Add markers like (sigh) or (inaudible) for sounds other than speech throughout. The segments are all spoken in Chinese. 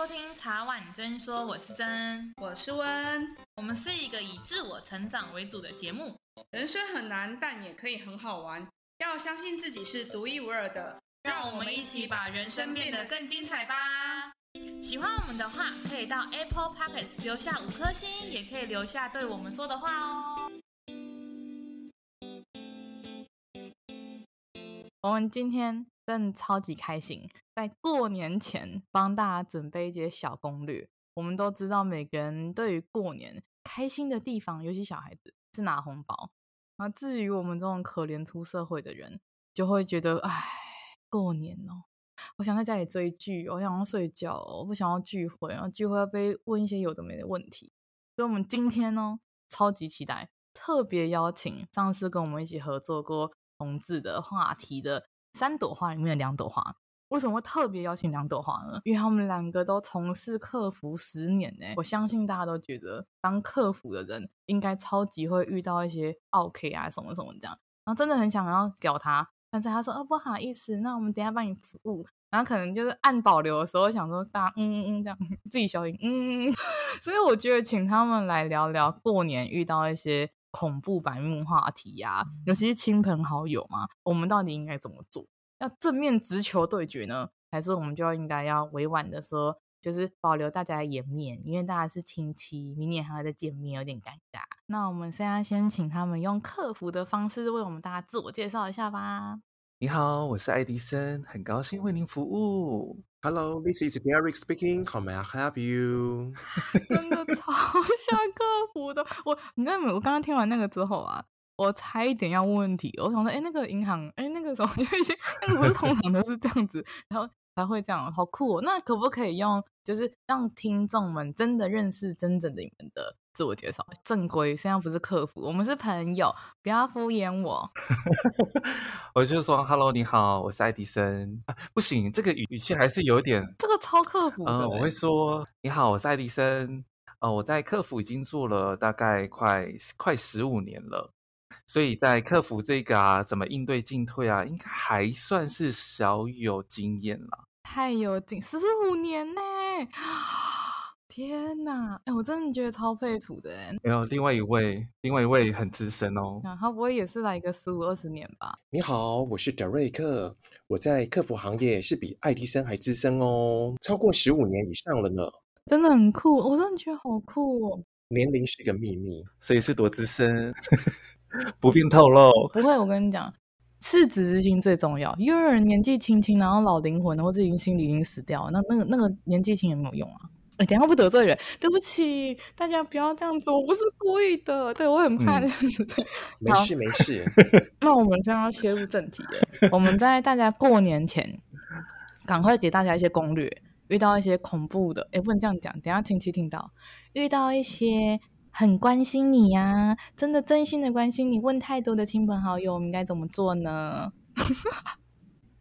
收听茶碗真说，我是真，我是温，我们是一个以自我成长为主的节目。人生很难，但也可以很好玩。要相信自己是独一无二的，让我们一起把人生变得更精彩吧。喜欢我们的话，可以到 Apple Podcast 留下五颗星，也可以留下对我们说的话哦。我们今天真的超级开心，在过年前帮大家准备一些小攻略。我们都知道，每个人对于过年开心的地方，尤其小孩子是拿红包。那至于我们这种可怜出社会的人，就会觉得，哎，过年哦，我想在家里追剧，我想要睡觉，我不想要聚会，然后聚会要被问一些有的没的问题。所以，我们今天呢，超级期待，特别邀请上次跟我们一起合作过。同志的话题的三朵花里面的两朵花，为什么会特别邀请两朵花呢？因为他们两个都从事客服十年呢。我相信大家都觉得当客服的人应该超级会遇到一些 OK 啊什么什么这样，然后真的很想要屌他，但是他说哦不好意思，那我们等下帮你服务，然后可能就是按保留的时候想说大家嗯嗯嗯这样自己消音嗯，(laughs) 所以我觉得请他们来聊聊过年遇到一些。恐怖白目话题呀、啊，尤其是亲朋好友嘛，我们到底应该怎么做？要正面直球对决呢，还是我们就要应该要委婉的说，就是保留大家的颜面，因为大家是亲戚，明年还要再见面，有点尴尬。那我们现在先请他们用客服的方式为我们大家自我介绍一下吧。你好，我是爱迪生，很高兴为您服务。Hello, this is Derek speaking. How may I help you? 真的超像客服的。我，你知道没？我刚刚听完那个之后啊，我差一点要问问题。我想说，哎，那个银行，哎，那个什么，因为 (laughs) 那个不是通常都是这样子，然后才会这样，好酷哦。那可不可以用，就是让听众们真的认识真正的你们的？自我介绍，正规，现在不是客服，我们是朋友，不要敷衍我。(laughs) 我就说，Hello，你好，我是爱迪生。啊、不行，这个语语气还是有点，这个超客服。嗯，我会说，你好，我是爱迪生。哦、呃，我在客服已经做了大概快快十五年了，所以在客服这个啊，怎么应对进退啊，应该还算是小有经验了。太有经，十五年呢。天呐，哎，我真的觉得超佩服的哎。没有，另外一位，另外一位很资深哦。那他不会也是来个十五二十年吧？你好，我是德瑞克，我在客服行业是比爱迪生还资深哦，超过十五年以上了呢。真的很酷，我真的觉得好酷哦。年龄是个秘密，所以是多资深，(laughs) 不便透露。不会，我跟你讲，赤子之心最重要。因为有人年纪轻轻，然后老灵魂，或者已经心里已经死掉了，那那个那个年纪轻有没有用啊？哎，等下不得罪人，对不起，大家不要这样子，我不是故意的，对，我很怕 (laughs) 没事没事。那我们现在要切入正题了，我们在大家过年前，赶快给大家一些攻略。遇到一些恐怖的，哎，不能这样讲，等下亲戚听到。遇到一些很关心你呀、啊，真的真心的关心你，问太多的亲朋好友，我们应该怎么做呢？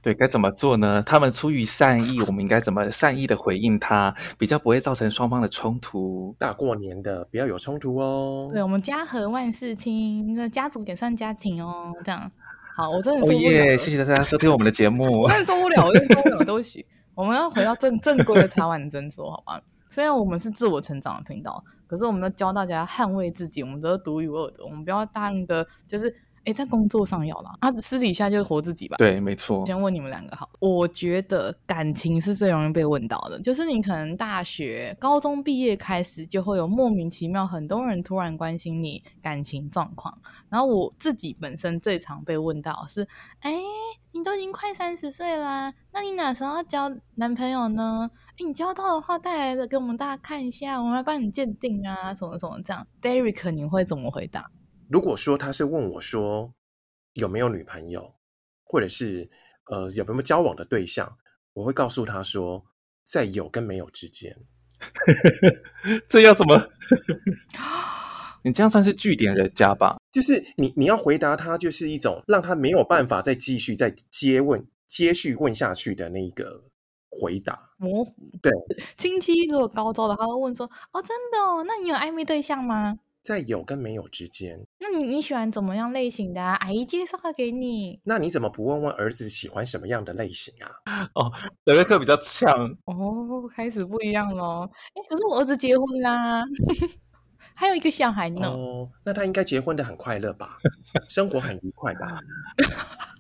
对，该怎么做呢？他们出于善意，我们应该怎么善意的回应他，比较不会造成双方的冲突？大过年的，不要有冲突哦。对，我们家和万事兴，那家族也算家庭哦。这样，好，我真的受不了。哦耶！谢谢大家收听我们的节目。(laughs) 我真的受不了，我真的受不了，对不起。我们要回到正正规的茶碗真说，好吧？虽然我们是自我成长的频道，可是我们要教大家捍卫自己，我们都是独一无二的，我们不要答应的，就是。诶，在工作上要了，他私底下就是活自己吧。对，没错。先问你们两个好，我觉得感情是最容易被问到的，就是你可能大学、高中毕业开始，就会有莫名其妙很多人突然关心你感情状况。然后我自己本身最常被问到是：哎，你都已经快三十岁啦，那你哪时候要交男朋友呢？诶，你交到的话，带来的给我们大家看一下，我们来帮你鉴定啊，什么什么这样。Derek，你会怎么回答？如果说他是问我说有没有女朋友，或者是呃有没有交往的对象，我会告诉他说在有跟没有之间。(laughs) 这要怎么？(laughs) 你这样算是据点人家吧？就是你你要回答他，就是一种让他没有办法再继续再接问、接续问下去的那个回答。模糊。对，亲戚如果高招的，他会问说：“哦，真的哦？那你有暧昧对象吗？”在有跟没有之间。那你你喜欢怎么样类型的啊？阿姨介绍给你。那你怎么不问问儿子喜欢什么样的类型啊？(laughs) 哦，德瑞克比较呛哦，开始不一样喽。哎，可是我儿子结婚啦，(laughs) 还有一个小孩呢。哦，那他应该结婚的很快乐吧？生活很愉快吧？(laughs)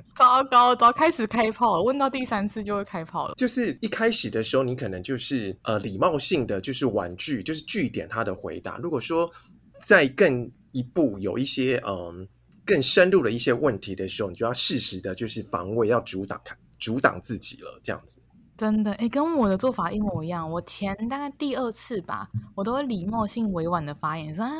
(laughs) 糟糕，早开始开炮了，问到第三次就会开炮了。就是一开始的时候，你可能就是呃礼貌性的，就是婉拒，就是据点他的回答。如果说再更一步，有一些嗯、呃、更深入的一些问题的时候，你就要适时的，就是防卫，要阻挡他，阻挡自己了，这样子。真的，哎，跟我的做法一模一样。我前大概第二次吧，我都会礼貌性委婉的发言说啊，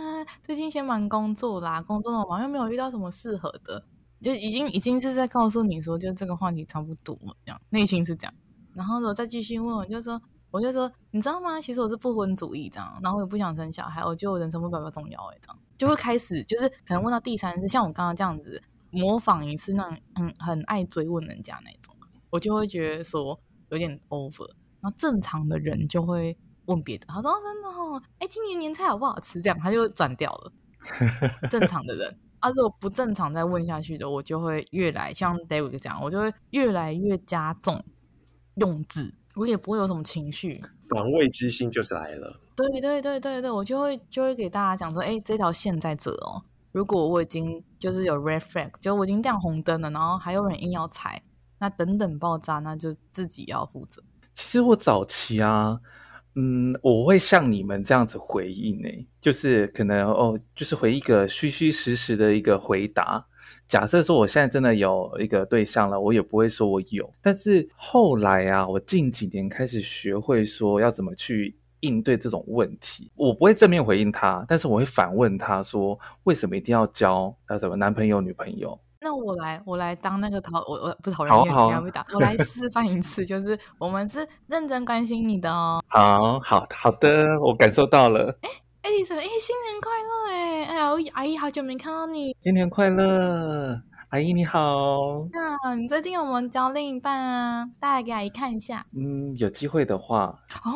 最近先忙工作啦，工作了忙，又没有遇到什么适合的。就已经已经是在告诉你说，就这个话题差不多这样，内心是这样。然后我再继续问，我就说，我就说，你知道吗？其实我是不婚主义这样，然后我也不想生小孩，我觉得人生目标比较重要哎，这样就会开始就是可能问到第三次，像我刚刚这样子模仿一次那很很爱追问人家那种，我就会觉得说有点 over。然后正常的人就会问别的，他说真的哦，哎，今年年菜好不好吃？这样他就转掉了。正常的人。啊，如果不正常再问下去的，我就会越来像 David 这样，我就会越来越加重用字，我也不会有什么情绪，防卫之心就是来了。对对对对对，我就会就会给大家讲说，哎，这条线在这哦。如果我已经就是有 red flag，就我已经亮红灯了，然后还有人硬要踩，那等等爆炸，那就自己要负责。其实我早期啊。嗯，我会像你们这样子回应呢，就是可能哦，就是回一个虚虚实实的一个回答。假设说我现在真的有一个对象了，我也不会说我有。但是后来啊，我近几年开始学会说要怎么去应对这种问题。我不会正面回应他，但是我会反问他说，为什么一定要交呃什么男朋友女朋友？那我来，我来当那个讨我我不是讨人厌，不要被打。我来 (laughs) 示范一次，就是我们是认真关心你的哦。好好好的，我感受到了。哎，艾迪森，哎，新年快乐！哎，哎呀，阿姨好久没看到你。新年快乐，阿姨你好。那你最近有没有交另一半啊？带来给阿姨看一下。嗯，有机会的话。哦。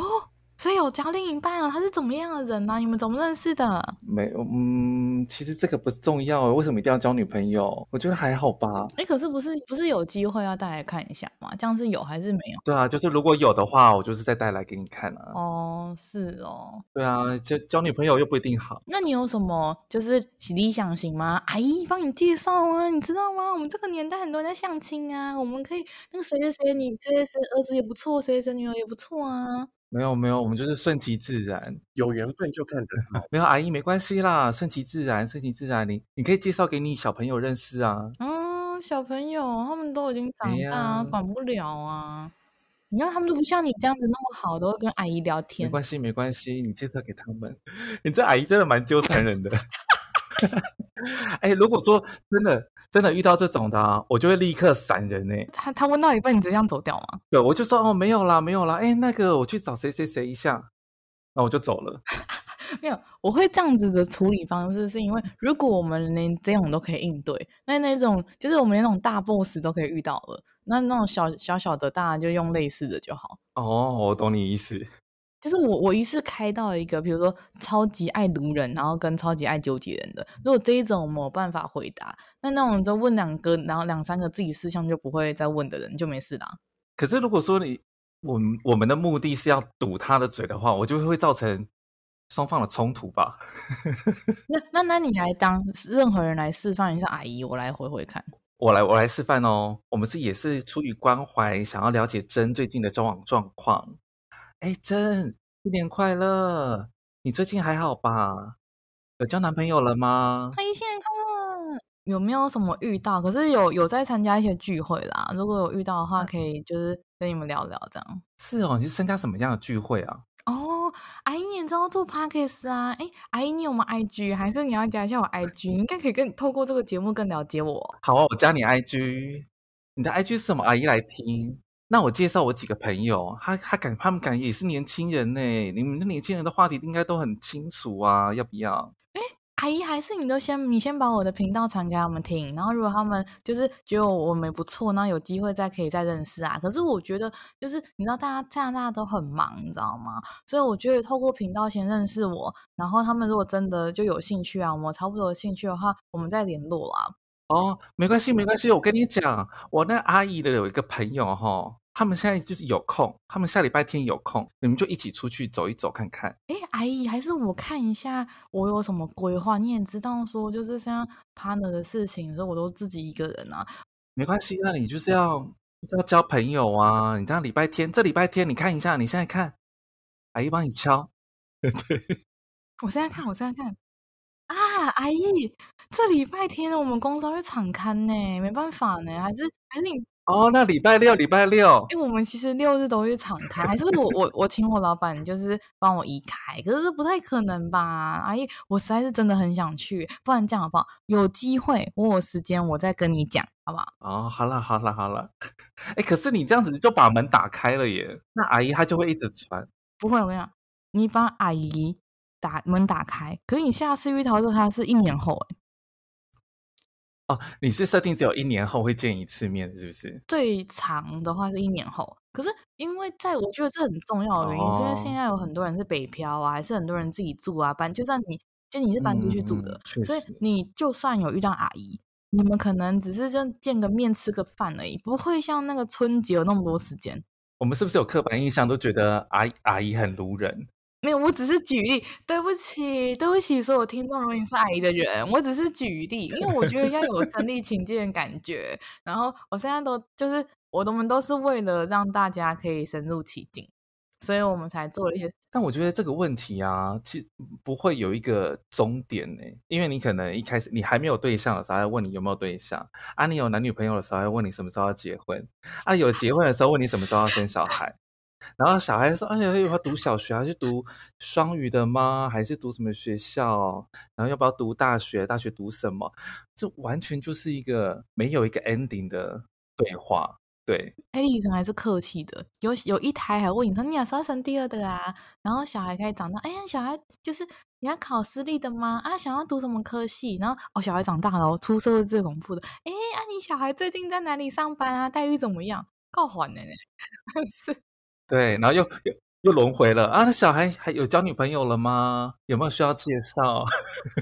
所以有交另一半啊？他是怎么样的人呢、啊？你们怎么认识的？没有，嗯，其实这个不是重要。为什么一定要交女朋友？我觉得还好吧。哎，可是不是不是有机会要带来看一下吗？这样是有还是没有？对啊，就是如果有的话，我就是再带来给你看啊。哦，是哦。对啊，交交女朋友又不一定好。那你有什么就是理想型吗？阿姨帮你介绍啊，你知道吗？我们这个年代很多人在相亲啊，我们可以那个谁谁谁，你谁谁谁儿子也不错，谁谁谁女儿也不错啊。没有没有，我们就是顺其自然，有缘分就看得到。(laughs) 没有阿姨没关系啦，顺其自然，顺其自然。你你可以介绍给你小朋友认识啊。嗯，小朋友他们都已经长大，啊，管不了啊。你看他们都不像你这样子那么好，都会跟阿姨聊天。没关系没关系，你介绍给他们。(laughs) 你这阿姨真的蛮纠缠人的。(laughs) 哎，如果说真的。真的遇到这种的，啊，我就会立刻闪人呢。他他问到一半，你直接这样走掉吗？对，我就说哦，没有啦，没有啦。哎，那个我去找谁谁谁一下，那我就走了。(laughs) 没有，我会这样子的处理方式，是因为如果我们连这种都可以应对，那那种就是我们那种大 boss 都可以遇到了，那那种小小小的，大家就用类似的就好。哦，我懂你意思。就是我，我一次开到一个，比如说超级爱卢人，然后跟超级爱纠结人的。如果这一种我没有办法回答，那那种就问两个，然后两三个自己事项就不会再问的人就没事啦。可是如果说你我们我们的目的是要堵他的嘴的话，我就会造成双方的冲突吧。(laughs) 那那那你来当任何人来示范一下，阿姨，我来回回看。我来我来示范哦。我们是也是出于关怀，想要了解真最近的交往状况。哎，真，新年快乐！你最近还好吧？有交男朋友了吗？阿姨新年快乐！有没有什么遇到？可是有有在参加一些聚会啦。如果有遇到的话，可以就是跟你们聊聊这样。是哦，你是参加什么样的聚会啊？哦，阿姨，你也知道做 Podcast 啊？哎，阿姨，你有没有 IG？还是你要加一下我 (laughs) IG？你应该可以跟透过这个节目更了解我。好啊，我加你 IG。你的 IG 是什么？阿姨来听。那我介绍我几个朋友，他他敢他们敢也是年轻人呢。你们的年轻人的话题应该都很清楚啊，要不要？哎，阿姨还是你都先你先把我的频道传给他们听，然后如果他们就是觉得我们不错，那有机会再可以再认识啊。可是我觉得就是你知道大家这样大家都很忙，你知道吗？所以我觉得透过频道先认识我，然后他们如果真的就有兴趣啊，我们差不多有兴趣的话，我们再联络啦。哦，没关系没关系，我跟你讲，我那阿姨的有一个朋友哈。他们现在就是有空，他们下礼拜天有空，你们就一起出去走一走看看。哎，阿姨，还是我看一下我有什么规划？你也知道说，就是像 partner 的事情，所以我都自己一个人啊。没关系，那你就是要就是要交朋友啊。你这样礼拜天，这礼拜天你看一下，你现在看，阿姨帮你敲。(laughs) 对，我现在看，我现在看啊，阿姨，这礼拜天我们公司会场勘呢，没办法呢，还是还是你。哦，那礼拜六，礼拜六，因为我们其实六日都会敞开，还是我我我请我老板就是帮我移开，可是不太可能吧？阿姨，我实在是真的很想去，不然这样好不好？有机会我有时间我再跟你讲，好不好？哦，好了好了好了，(laughs) 哎，可是你这样子就把门打开了耶，那阿姨她就会一直传。不会，我跟你讲，你帮阿姨打门打开，可是你下次遇到的他是一年后诶哦，你是设定只有一年后会见一次面，是不是？最长的话是一年后，可是因为在我觉得这很重要的原因，因为、哦、现在有很多人是北漂啊，还是很多人自己住啊，搬就算你就你是搬出去住的，嗯、所以你就算有遇到阿姨，你们可能只是就见个面吃个饭而已，不会像那个春节有那么多时间。我们是不是有刻板印象，都觉得阿姨阿姨很卢人？没有，我只是举例。对不起，对不起，所有听众，如果你是阿姨的人，我只是举例，因为我觉得要有身临情境的感觉。然后我现在都就是，我们都是为了让大家可以深入其境，所以我们才做了一些。但我觉得这个问题啊，其实不会有一个终点呢，因为你可能一开始你还没有对象的时候，要问你有没有对象；啊，你有男女朋友的时候，要问你什么时候要结婚；啊，有结婚的时候，问你什么时候要生小孩。然后小孩说：“哎呀，要读小学还是读双语的吗？还是读什么学校？然后要不要读大学？大学读什么？这完全就是一个没有一个 ending 的对话。”对，艾丽医生还是客气的，有有一台还问你说：“你要是要生第二的啊？”然后小孩开始长大，哎呀，小孩就是你要考私立的吗？啊，想要读什么科系？然后哦，小孩长大了，出社会最恐怖的。哎，啊，你小孩最近在哪里上班啊？待遇怎么样？够烦的呢，(laughs) 是。对，然后又又又轮回了啊！那小孩还有交女朋友了吗？有没有需要介绍？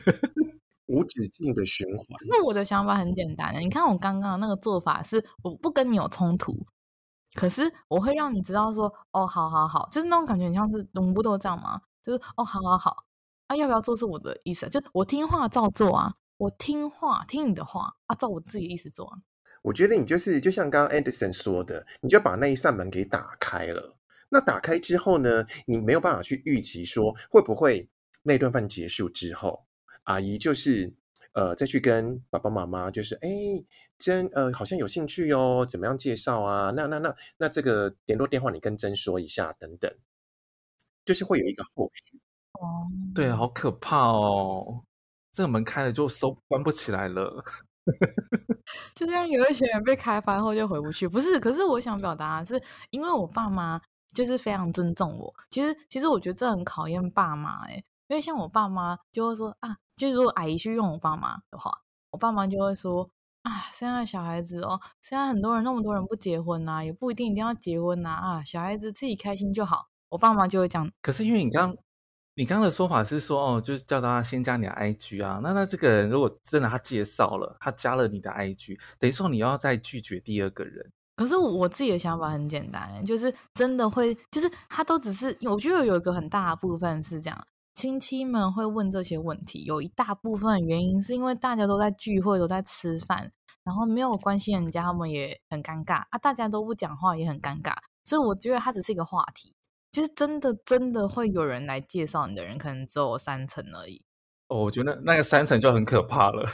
(laughs) 无止境的循环。那我的想法很简单，你看我刚刚那个做法是，我不跟你有冲突，可是我会让你知道说，哦，好好好，就是那种感觉，你像是我们不都这样吗？就是哦，好好好，啊，要不要做是我的意思，就我听话照做啊，我听话听你的话啊，照我自己的意思做啊。我觉得你就是就像刚刚 Anderson 说的，你就把那一扇门给打开了。那打开之后呢，你没有办法去预期说会不会那顿饭结束之后，阿姨就是呃再去跟爸爸妈妈就是哎真呃好像有兴趣哦，怎么样介绍啊？那那那那这个联络电话你跟真说一下等等，就是会有一个后续。哦，对，好可怕哦，这个门开了就收关不起来了。(laughs) 就像有一些人被开发后就回不去，不是？可是我想表达的是，因为我爸妈就是非常尊重我。其实，其实我觉得这很考验爸妈哎，因为像我爸妈就会说啊，就是如果阿姨去用我爸妈的话，我爸妈就会说啊，现在小孩子哦，现在很多人那么多人不结婚呐、啊，也不一定一定要结婚呐啊，小孩子自己开心就好。我爸妈就会讲，可是因为你刚。你刚刚的说法是说，哦，就是叫他先加你的 IG 啊。那那这个人如果真的他介绍了，他加了你的 IG，等于说你要再拒绝第二个人。可是我自己的想法很简单，就是真的会，就是他都只是，我觉得有一个很大的部分是这样，亲戚们会问这些问题，有一大部分原因是因为大家都在聚会，都在吃饭，然后没有关心人家，他们也很尴尬啊，大家都不讲话也很尴尬，所以我觉得它只是一个话题。其实真的真的会有人来介绍你的人，可能只有三成而已。哦，我觉得那个三成就很可怕了。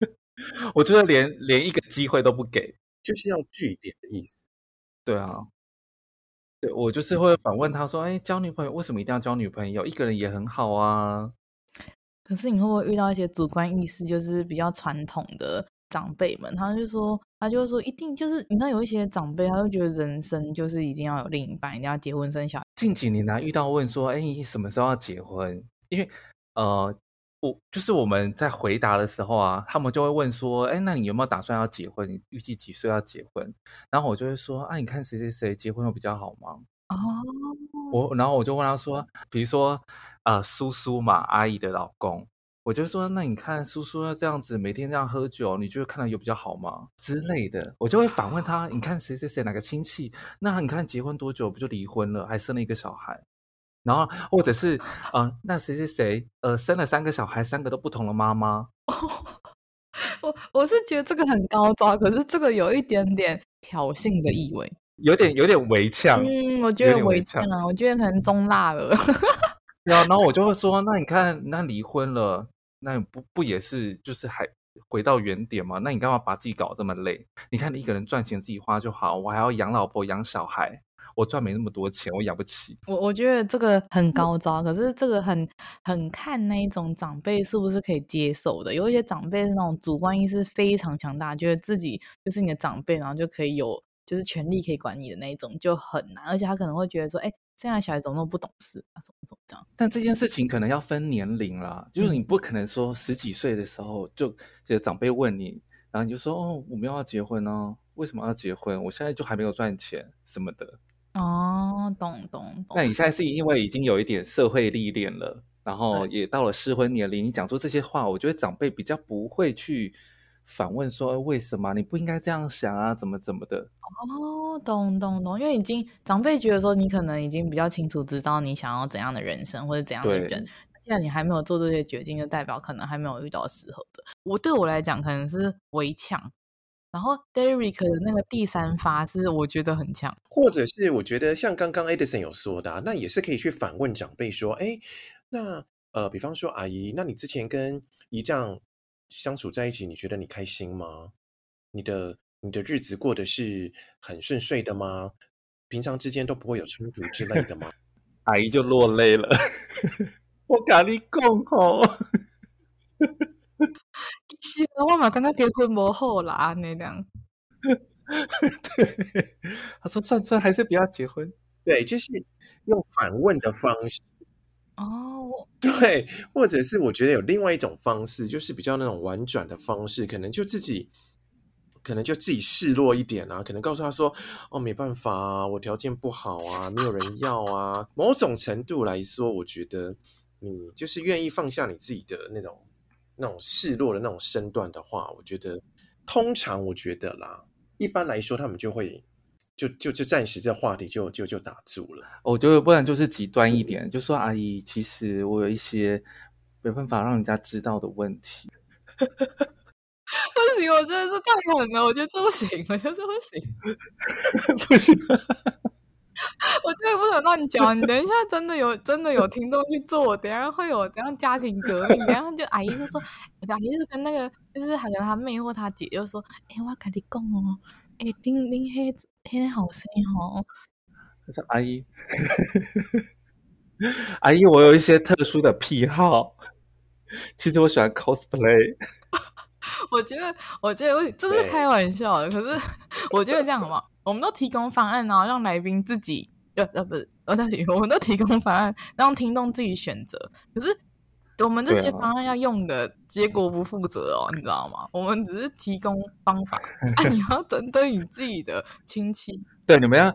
(laughs) 我觉得连连一个机会都不给，就是要据点的意思。对啊，对，我就是会反问他说：“哎，交女朋友为什么一定要交女朋友？一个人也很好啊。”可是你会不会遇到一些主观意识，就是比较传统的？长辈们，他就说，他就说，一定就是，你知道有一些长辈，他就觉得人生就是一定要有另一半，一定要结婚生小孩。近几年来遇到问说，哎，你什么时候要结婚？因为呃，我就是我们在回答的时候啊，他们就会问说：“哎，那你有没有打算要结婚？你预计几岁要结婚？”然后我就会说：“啊，你看谁谁谁结婚会比较好吗？”哦，我然后我就问他说：“比如说，呃，叔叔嘛，阿姨的老公。”我就说，那你看叔叔要这样子每天这样喝酒，你觉得看到有比较好吗？之类的，我就会反问他，你看谁谁谁哪个亲戚？那你看结婚多久不就离婚了，还生了一个小孩？然后或者是啊、呃，那谁谁谁呃生了三个小孩，三个都不同的妈妈。(laughs) 我我是觉得这个很高招，可是这个有一点点挑衅的意味，有点有点违呛。嗯，我觉得违呛啊，我觉得可能中辣了。(laughs) 对啊，然后我就会说，那你看，那离婚了。那不不也是就是还回到原点吗？那你干嘛把自己搞这么累？你看你一个人赚钱自己花就好，我还要养老婆养小孩，我赚没那么多钱，我养不起。我我觉得这个很高招，可是这个很很看那一种长辈是不是可以接受的。有一些长辈是那种主观意识非常强大，觉得自己就是你的长辈，然后就可以有就是权利可以管你的那一种，就很难。而且他可能会觉得说，哎。现在小孩怎么那么不懂事啊？什么什么这样？但这件事情可能要分年龄啦，就是你不可能说十几岁的时候就有长辈问你，然后你就说哦，我们要结婚呢？为什么要结婚？我现在就还没有赚钱什么的。哦，懂懂懂。那你现在是因为已经有一点社会历练了，然后也到了适婚年龄，你讲出这些话，我觉得长辈比较不会去。反问说：“为什么你不应该这样想啊？怎么怎么的？”哦，懂懂懂，因为已经长辈觉得说你可能已经比较清楚知道你想要怎样的人生或者怎样的人，既然你还没有做这些决定，就代表可能还没有遇到适合的。我对我来讲可能是围墙，然后 Derek 的那个第三发是我觉得很强，或者是我觉得像刚刚 Edison 有说的啊，那也是可以去反问长辈说：“哎，那呃，比方说阿姨，那你之前跟姨丈。”相处在一起，你觉得你开心吗？你的你的日子过得是很顺遂的吗？平常之间都不会有冲突之类的吗？(laughs) 阿姨就落泪了。(laughs) 我跟你讲哦，其实我嘛刚刚结婚不好啦，那样。(laughs) 对，他说算算还是不要结婚。对，就是用反问的方式。哦对，或者是我觉得有另外一种方式，就是比较那种婉转的方式，可能就自己，可能就自己示弱一点啊，可能告诉他说：“哦，没办法啊，我条件不好啊，没有人要啊。”某种程度来说，我觉得你就是愿意放下你自己的那种那种示弱的那种身段的话，我觉得通常我觉得啦，一般来说他们就会。就就就暂时这话题就就就打住了。我觉得不然就是极端一点，就说阿姨，其实我有一些没办法让人家知道的问题。(laughs) 不行，我真的是太狠了，我觉得这不行，我觉得这不行，(laughs) 不行。(laughs) 我真的不能乱讲。你等一下真的有真的有听众去做，等一下会有这样家庭革命，等一下就阿姨就说，阿姨就跟那个就是还跟他妹或他姐就说，哎，我跟你讲哦。哎，林林黑黑好声音哦！他说：“阿姨，阿姨，我有一些特殊的癖好。其实我喜欢 cosplay。(laughs) 我觉得，我觉得我这是开玩笑的。可是我觉得这样好不好？我们都提供方案，然后让来宾自己……呃呃，不是，呃，对不起，我们都提供方案，让听众自己选择。可是。”我们这些方案要用的结果不负责哦，你知道吗？我们只是提供方法，啊、你 (laughs) 要针对你自己的亲戚。对，你们要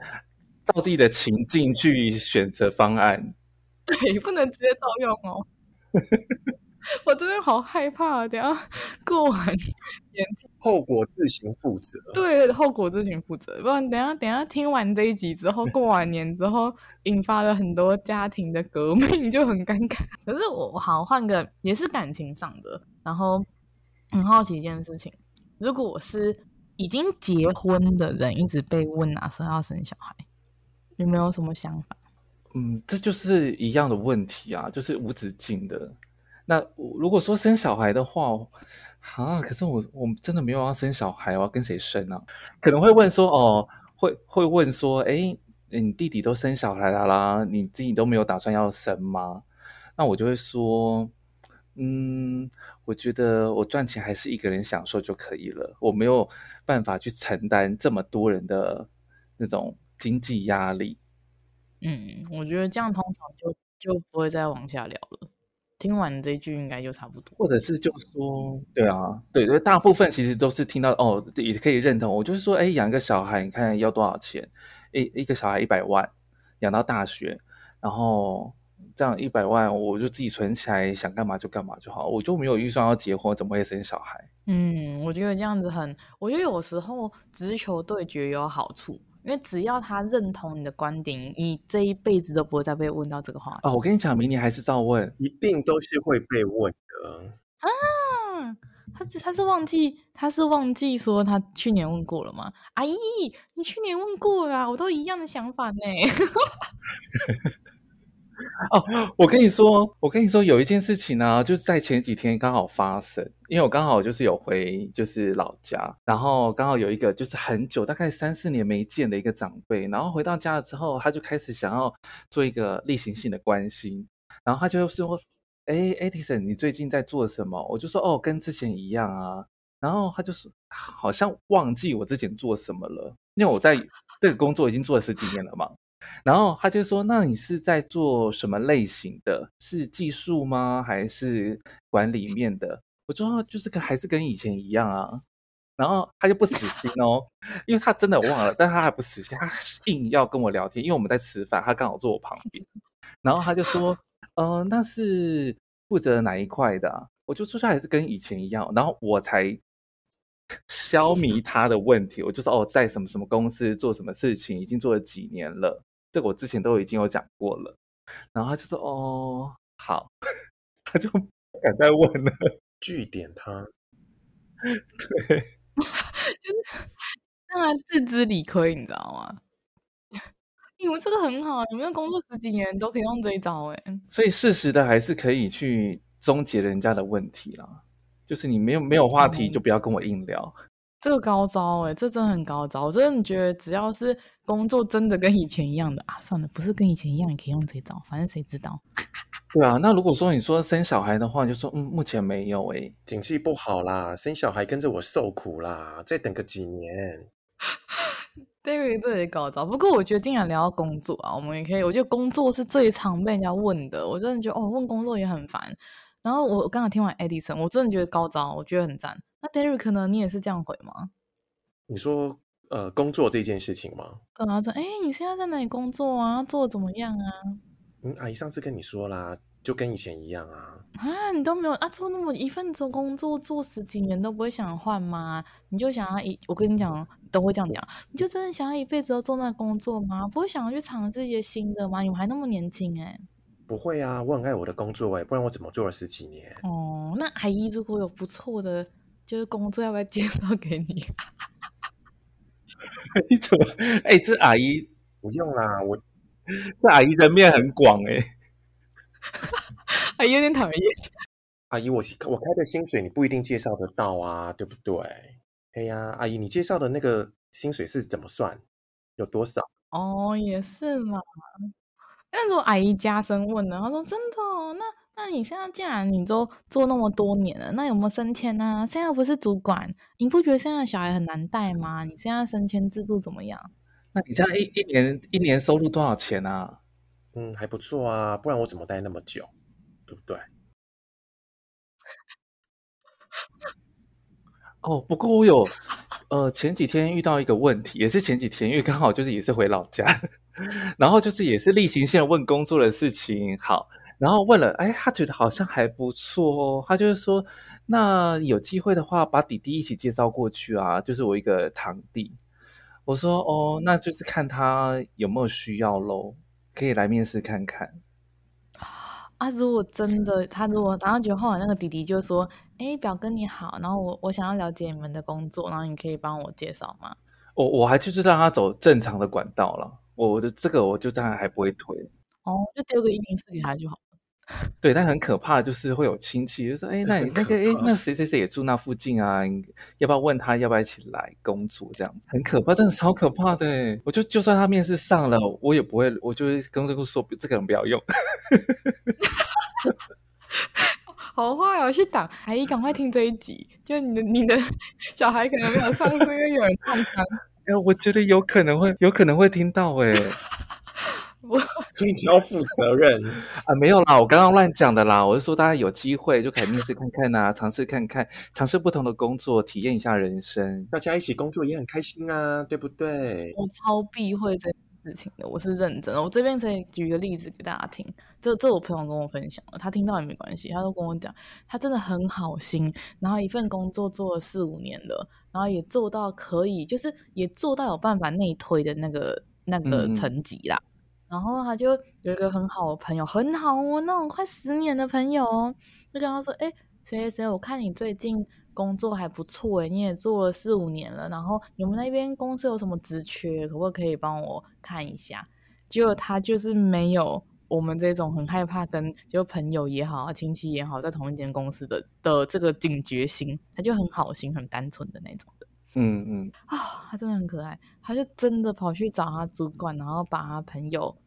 到自己的情境去选择方案，(laughs) 对，不能直接照用哦。(laughs) 我真的好害怕，等下过完年后果自行负责。对，后果自行负责，不然等下等下听完这一集之后，过完年之后引发了很多家庭的革命，(laughs) 就很尴尬。可是我好换个，也是感情上的，然后很好奇一件事情：如果我是已经结婚的人，一直被问哪时候要生小孩，有没有什么想法？嗯，这就是一样的问题啊，就是无止境的。那如果说生小孩的话，啊，可是我我真的没有要生小孩，我要跟谁生啊？可能会问说，哦，会会问说，诶，你弟弟都生小孩了啦，你自己都没有打算要生吗？那我就会说，嗯，我觉得我赚钱还是一个人享受就可以了，我没有办法去承担这么多人的那种经济压力。嗯，我觉得这样通常就就不会再往下聊了。听完这一句应该就差不多。或者是就说，对啊，对对，大部分其实都是听到哦，也可以认同。我就是说，哎，养一个小孩，你看要多少钱？一一个小孩一百万，养到大学，然后这样一百万，我就自己存起来，想干嘛就干嘛就好。我就没有预算要结婚，怎么会生小孩？嗯，我觉得这样子很，我觉得有时候直球对决有好处，因为只要他认同你的观点，你这一辈子都不会再被问到这个话题。哦，我跟你讲，明年还是照问，一定都是会被问的啊。他是他是忘记他是忘记说他去年问过了吗？阿姨，你去年问过啊，我都一样的想法呢。(laughs) (laughs) 哦，我跟你说，我跟你说，有一件事情呢、就是在前几天刚好发生，因为我刚好就是有回就是老家，然后刚好有一个就是很久大概三四年没见的一个长辈，然后回到家了之后，他就开始想要做一个例行性的关心，然后他就说：“哎，Edison，你最近在做什么？”我就说：“哦，跟之前一样啊。”然后他就说：“好像忘记我之前做什么了，因为我在这个工作已经做了十几年了嘛。”然后他就说：“那你是在做什么类型的？是技术吗？还是管理面的？”我说：“就是跟还是跟以前一样啊。”然后他就不死心哦，(laughs) 因为他真的忘了，但他还不死心，他硬要跟我聊天。因为我们在吃饭，他刚好坐我旁边。然后他就说：“呃，那是负责哪一块的？”我就说：“他还是跟以前一样。”然后我才消弭他的问题。我就说：“哦，在什么什么公司做什么事情，已经做了几年了。”这个我之前都已经有讲过了，然后他就说：“哦，好。”他就不敢再问了，据点他。(laughs) 对，(laughs) 就是让他自知理亏，你知道吗？(laughs) 你们这个很好，你们工作十几年都可以用这一招哎。所以适时的还是可以去终结人家的问题啦。就是你没有没有话题，就不要跟我硬聊。嗯这个高招哎，这真的很高招。我真的觉得，只要是工作真的跟以前一样的啊，算了，不是跟以前一样，也可以用这招，反正谁知道？(laughs) 对啊，那如果说你说生小孩的话，就说嗯，目前没有哎，景气不好啦，生小孩跟着我受苦啦，再等个几年。David 这里高招，不过我觉得既然聊到工作啊，我们也可以，我觉得工作是最常被人家问的，我真的觉得哦，问工作也很烦。然后我刚刚听完 Edison，我真的觉得高招，我觉得很赞。那 Derek 呢？你也是这样回吗？你说呃，工作这件事情吗？然后说，哎，你现在在哪里工作啊？做的怎么样啊？嗯，阿姨上次跟你说啦，就跟以前一样啊。啊，你都没有啊？做那么一份做工作，做十几年都不会想换吗？你就想要一，我跟你讲，都会这样讲，你就真的想要一辈子都做那工作吗？不会想要去尝试一些新的吗？你们还那么年轻哎。不会啊，我很爱我的工作哎，不然我怎么做了十几年？哦，那阿姨如果有不错的，就是工作，要不要介绍给你？(laughs) 你怎么？哎、欸，这阿姨不用啦，我这阿姨人面很广哎，阿姨有点讨厌。阿姨，我我开的薪水你不一定介绍得到啊，对不对？哎呀，阿姨，你介绍的那个薪水是怎么算？有多少？哦，也是嘛。但是我阿姨加深问了？她说：“真的哦，那那你现在既然你都做那么多年了，那有没有升迁呢？现在又不是主管，你不觉得现在小孩很难带吗？你现在升迁制度怎么样？那你这样一一年一年收入多少钱啊？嗯，还不错啊，不然我怎么待那么久，对不对？” (laughs) 哦，不过我有呃前几天遇到一个问题，也是前几天，因为刚好就是也是回老家。然后就是也是例行性问工作的事情，好，然后问了，哎，他觉得好像还不错哦，他就是说，那有机会的话，把弟弟一起介绍过去啊，就是我一个堂弟。我说，哦，那就是看他有没有需要喽，可以来面试看看。啊，如果真的，他如果然后觉得后来那个弟弟就说，哎，表哥你好，然后我我想要了解你们的工作，然后你可以帮我介绍吗？我我还就是让他走正常的管道了。我的这个我就这样还不会推哦，就丢个一零四给他就好了。对，但很可怕，就是会有亲戚就说：“哎，那你那个哎，那谁谁谁也住那附近啊？要不要问他要不要一起来工作？这样很可怕，但是超可怕的。我就就算他面试上了，我也不会，我就会跟这个说这个人不要用。(laughs) 好坏哦，去挡阿姨，赶快听这一集。就你的你的 (laughs) 小孩可能没有上，是因为有人唱歌。哎，我觉得有可能会，有可能会听到哎。(laughs) 我所以你要负责任 (laughs) 啊！没有啦，我刚刚乱讲的啦。我是说，大家有机会就可以面试看看呐，尝试看看，尝试不同的工作，体验一下人生。大家一起工作也很开心啊，对不对？我超避讳这件事情的，我是认真的。我这边可以举个例子给大家听，这这我朋友跟我分享的，他听到也没关系，他都跟我讲，他真的很好心，然后一份工作做了四五年了，然后也做到可以，就是也做到有办法内推的那个那个层级啦。嗯然后他就有一个很好的朋友，很好哦，那种快十年的朋友哦，就跟他说：“哎，谁谁谁，我看你最近工作还不错诶，你也做了四五年了，然后你们那边公司有什么职缺，可不可以帮我看一下？”结果他就是没有我们这种很害怕跟就朋友也好啊，亲戚也好，在同一间公司的的这个警觉心，他就很好心、很单纯的那种的。嗯嗯啊，他真的很可爱，他就真的跑去找他主管，然后把他朋友，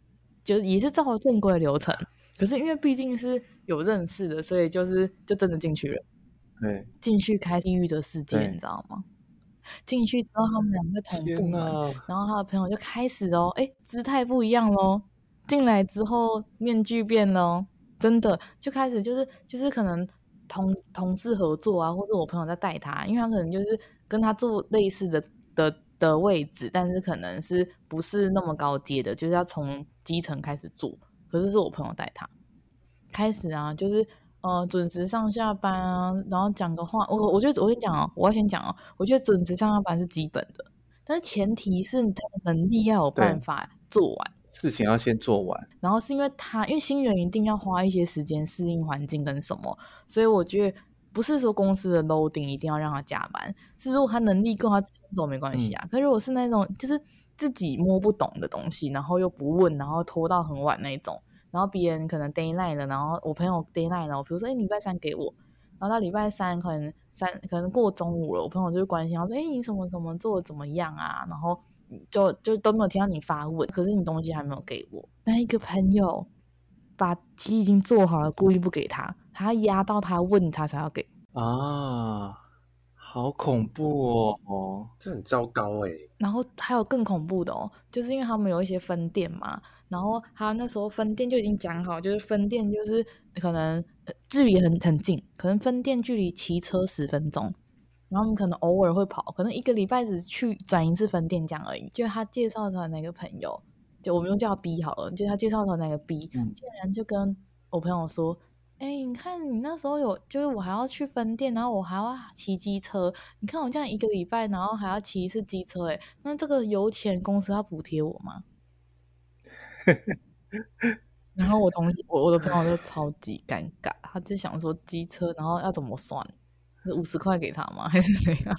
就是也是照正规流程。可是因为毕竟是有认识的，所以就是就真的进去了。对，进去开地狱的世界，你知道吗？进去之后，他们两个同部门，然后他的朋友就开始哦，哎，姿态不一样喽。进来之后，面具变了，真的就开始就是就是可能同同事合作啊，或者我朋友在带他，因为他可能就是。跟他做类似的的的位置，但是可能是不是那么高阶的，就是要从基层开始做。可是是我朋友带他开始啊，就是呃准时上下班啊，然后讲个话。我我觉得我跟你讲哦，我要先讲哦，我觉得准时上下班是基本的，但是前提是他的能力要有办法做完，事情要先做完。然后是因为他因为新人一定要花一些时间适应环境跟什么，所以我觉得。不是说公司的 loading 一定要让他加班，是如果他能力够，他先走没关系啊。嗯、可是如果是那种就是自己摸不懂的东西，然后又不问，然后拖到很晚那种，然后别人可能 deadline 了，然后我朋友 deadline 了，比如说哎礼拜三给我，然后到礼拜三可能三可能过中午了，我朋友就关心，我说哎你什么什么做的怎么样啊？然后就就都没有听到你发问，可是你东西还没有给我，那一个朋友。把题已经做好了，故意不给他，他压到他问他才要给啊，好恐怖哦，这很糟糕哎。然后还有更恐怖的哦，就是因为他们有一些分店嘛，然后他那时候分店就已经讲好，就是分店就是可能距离很很近，可能分店距离骑车十分钟，然后我们可能偶尔会跑，可能一个礼拜只去转一次分店这样而已。就他介绍他那个朋友。就我们用叫 B 好了，就他介绍的那个 B，、嗯、竟然就跟我朋友说：“哎、欸，你看你那时候有，就是我还要去分店，然后我还要骑机车。你看我这样一个礼拜，然后还要骑一次机车，哎，那这个油钱公司要补贴我吗？”然后我同，我我的朋友就超级尴尬，他就想说机车，然后要怎么算？是五十块给他吗？(laughs) 还是怎样？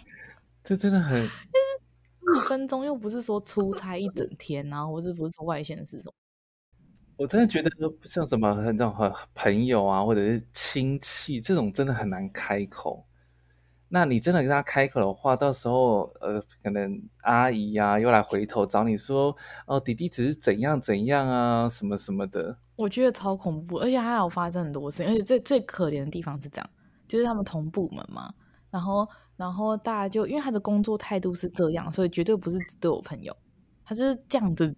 这真的很。五分钟又不是说出差一整天，然后或是不是说外县市什么？我真的觉得像什么那种朋友啊，或者是亲戚这种，真的很难开口。那你真的跟他开口的话，到时候呃，可能阿姨呀、又来回头找你说，哦，弟弟只是怎样怎样啊，什么什么的。我觉得超恐怖，而且还有发生很多事情，而且最最可怜的地方是这样，就是他们同部门嘛，然后。然后大家就因为他的工作态度是这样，所以绝对不是只对我朋友，他就是这样子。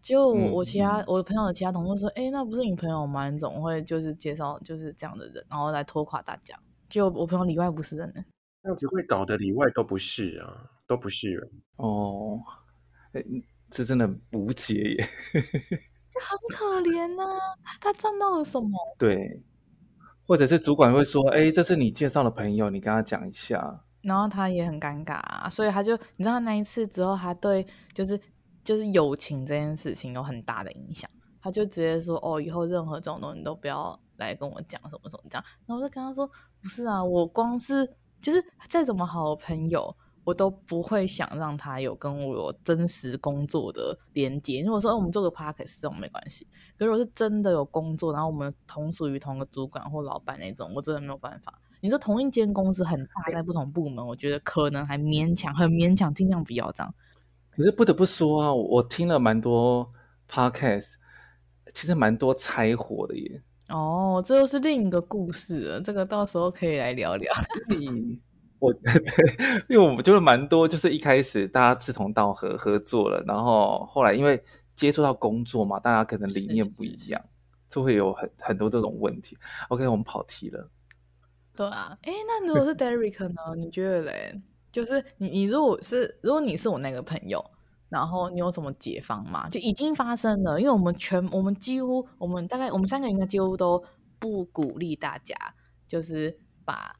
就我、嗯、我其他我的朋友的其他同事说：“哎，那不是你朋友吗？你怎么会就是介绍就是这样的人，然后来拖垮大家？”就我朋友里外不是人呢，这样子会搞得里外都不是啊，都不是人哦。哎，这真的无解耶，(laughs) 就很可怜呐、啊。他赚到了什么？对。或者是主管会说：“哎，这是你介绍的朋友，你跟他讲一下。”然后他也很尴尬啊，所以他就你知道，那一次之后，他对就是就是友情这件事情有很大的影响。他就直接说：“哦，以后任何这种东西都不要来跟我讲什么什么这样。”然后我就跟他说：“不是啊，我光是就是再怎么好的朋友。”我都不会想让他有跟我有真实工作的连接。如果说我们做个 podcast 这种没关系，可是如果是真的有工作，然后我们同属于同个主管或老板那种，我真的没有办法。你说同一间公司很大，在不同部门，我觉得可能还勉强，很勉强，尽量不要这样。可是不得不说啊，我听了蛮多 podcast，其实蛮多拆火的耶。哦，这又是另一个故事了，这个到时候可以来聊聊。我觉得，因为我们就是蛮多，就是一开始大家志同道合合作了，然后后来因为接触到工作嘛，大家可能理念不一样，就会有很很多这种问题。OK，我们跑题了。对啊，哎，那如果是 Derek 呢？你觉得嘞？就是你，你如果是如果你是我那个朋友，然后你有什么解方吗？就已经发生了，因为我们全我们几乎我们大概我们三个应该几乎都不鼓励大家，就是把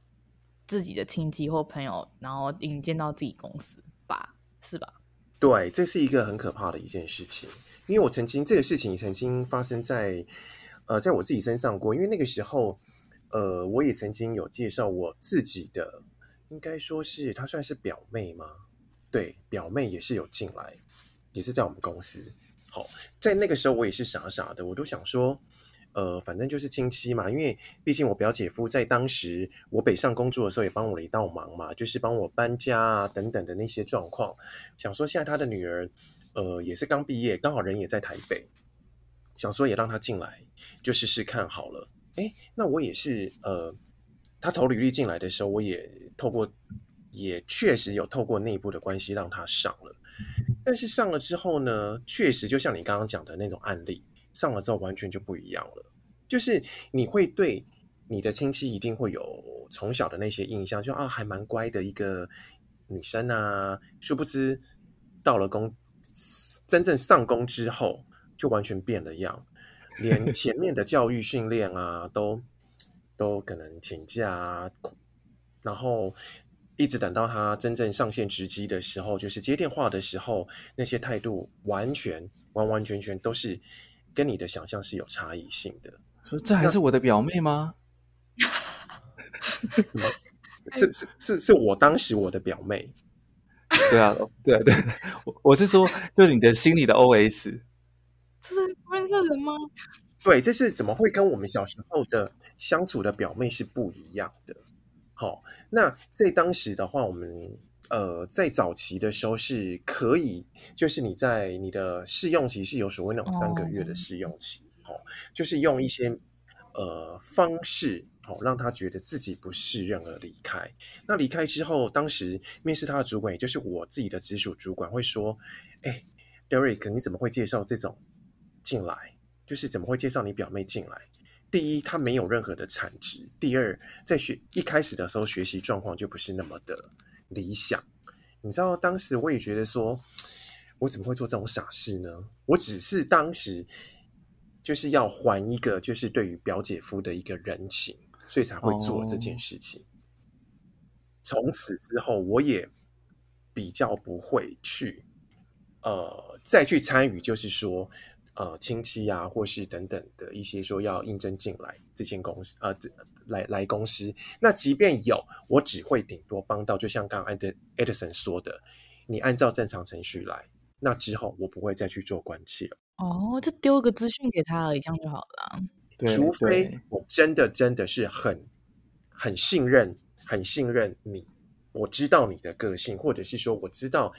自己的亲戚或朋友，然后引荐到自己公司吧，是吧？对，这是一个很可怕的一件事情，因为我曾经这个事情曾经发生在呃在我自己身上过，因为那个时候呃我也曾经有介绍我自己的。应该说是她算是表妹吗？对，表妹也是有进来，也是在我们公司。好，在那个时候我也是傻傻的，我都想说，呃，反正就是亲戚嘛，因为毕竟我表姐夫在当时我北上工作的时候也帮我了一道忙嘛，就是帮我搬家啊等等的那些状况。想说现在他的女儿，呃，也是刚毕业，刚好人也在台北，想说也让她进来，就试试看好了。诶，那我也是，呃，他投履历进来的时候，我也。透过也确实有透过内部的关系让他上了，但是上了之后呢，确实就像你刚刚讲的那种案例，上了之后完全就不一样了。就是你会对你的亲戚一定会有从小的那些印象，就啊还蛮乖的一个女生啊，殊不知到了工真正上工之后就完全变了样，连前面的教育训练啊都都可能请假啊。然后一直等到他真正上线直机的时候，就是接电话的时候，那些态度完全完完全全都是跟你的想象是有差异性的。说这还是我的表妹吗？是是是是我当时我的表妹。对啊，对啊对，我我是说，就是你的心里的 OS。这是认识人吗？对，这是怎么会跟我们小时候的相处的表妹是不一样的？好，那在当时的话，我们呃在早期的时候是可以，就是你在你的试用期是有所谓那种三个月的试用期，好、哦，就是用一些呃方式，好、哦、让他觉得自己不适任而离开。那离开之后，当时面试他的主管，也就是我自己的直属主管，会说：“哎，Derek，你怎么会介绍这种进来？就是怎么会介绍你表妹进来？”第一，她没有任何的产值；第二，在学一开始的时候，学习状况就不是那么的理想。你知道，当时我也觉得说，我怎么会做这种傻事呢？我只是当时就是要还一个，就是对于表姐夫的一个人情，所以才会做这件事情。从此之后，我也比较不会去，呃，再去参与，就是说。呃，亲戚啊，或是等等的一些说要应征进来这间公司，呃，来来公司，那即便有，我只会顶多帮到，就像刚刚 Edison 说的，你按照正常程序来，那之后我不会再去做关切了。哦，就丢个资讯给他而已，这样就好了。对，除非我真的真的是很很信任，很信任你，我知道你的个性，或者是说我知道，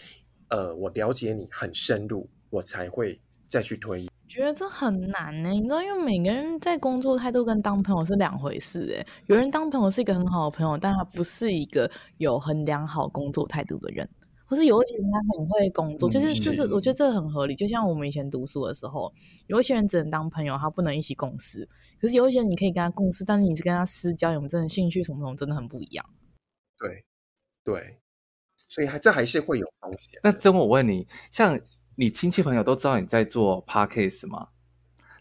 呃，我了解你很深入，我才会。再去推，觉得这很难呢。你知道，因为每个人在工作态度跟当朋友是两回事。哎，有人当朋友是一个很好的朋友，但他不是一个有很良好工作态度的人，或是有一些人他很会工作，就是就是，我觉得这很合理。就像我们以前读书的时候，有一些人只能当朋友，他不能一起共事。可是有一些人你可以跟他共事，但是你是跟他私交，有没有真的兴趣什么什么，真的很不一样。对对，所以还这还是会有风险。那真我问你，像。你亲戚朋友都知道你在做 Podcast 吗？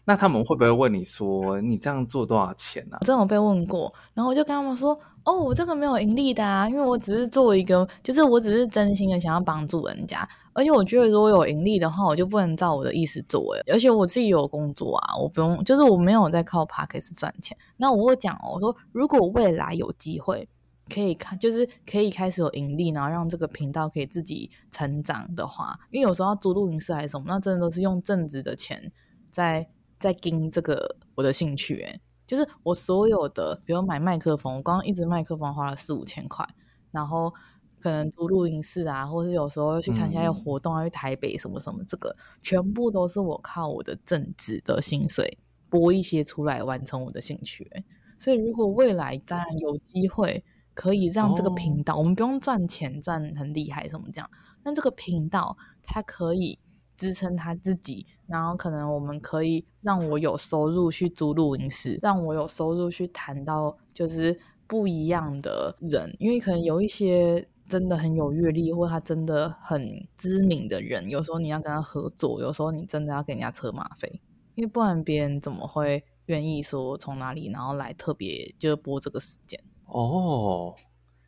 那他们会不会问你说，你这样做多少钱呢？啊？真的被问过，然后我就跟他们说，哦，我这个没有盈利的啊，因为我只是做一个，就是我只是真心的想要帮助人家，而且我觉得如果有盈利的话，我就不能照我的意思做，而且我自己有工作啊，我不用，就是我没有在靠 Podcast 赚钱。那我会讲哦，我说如果未来有机会。可以看，就是可以开始有盈利，然后让这个频道可以自己成长的话，因为有时候要租录音室还是什么，那真的都是用正职的钱在在经这个我的兴趣。诶，就是我所有的，比如买麦克风，我刚刚一直麦克风花了四五千块，然后可能租录音室啊，或是有时候去参加一个活动啊，去台北什么什么，这个全部都是我靠我的正职的薪水拨一些出来完成我的兴趣。诶，所以如果未来当然有机会。可以让这个频道，哦、我们不用赚钱赚很厉害什么这样，但这个频道它可以支撑他自己，然后可能我们可以让我有收入去租录音室，让我有收入去谈到就是不一样的人，因为可能有一些真的很有阅历或他真的很知名的人，有时候你要跟他合作，有时候你真的要给人家车马费，因为不然别人怎么会愿意说从哪里然后来特别就是播这个时间哦，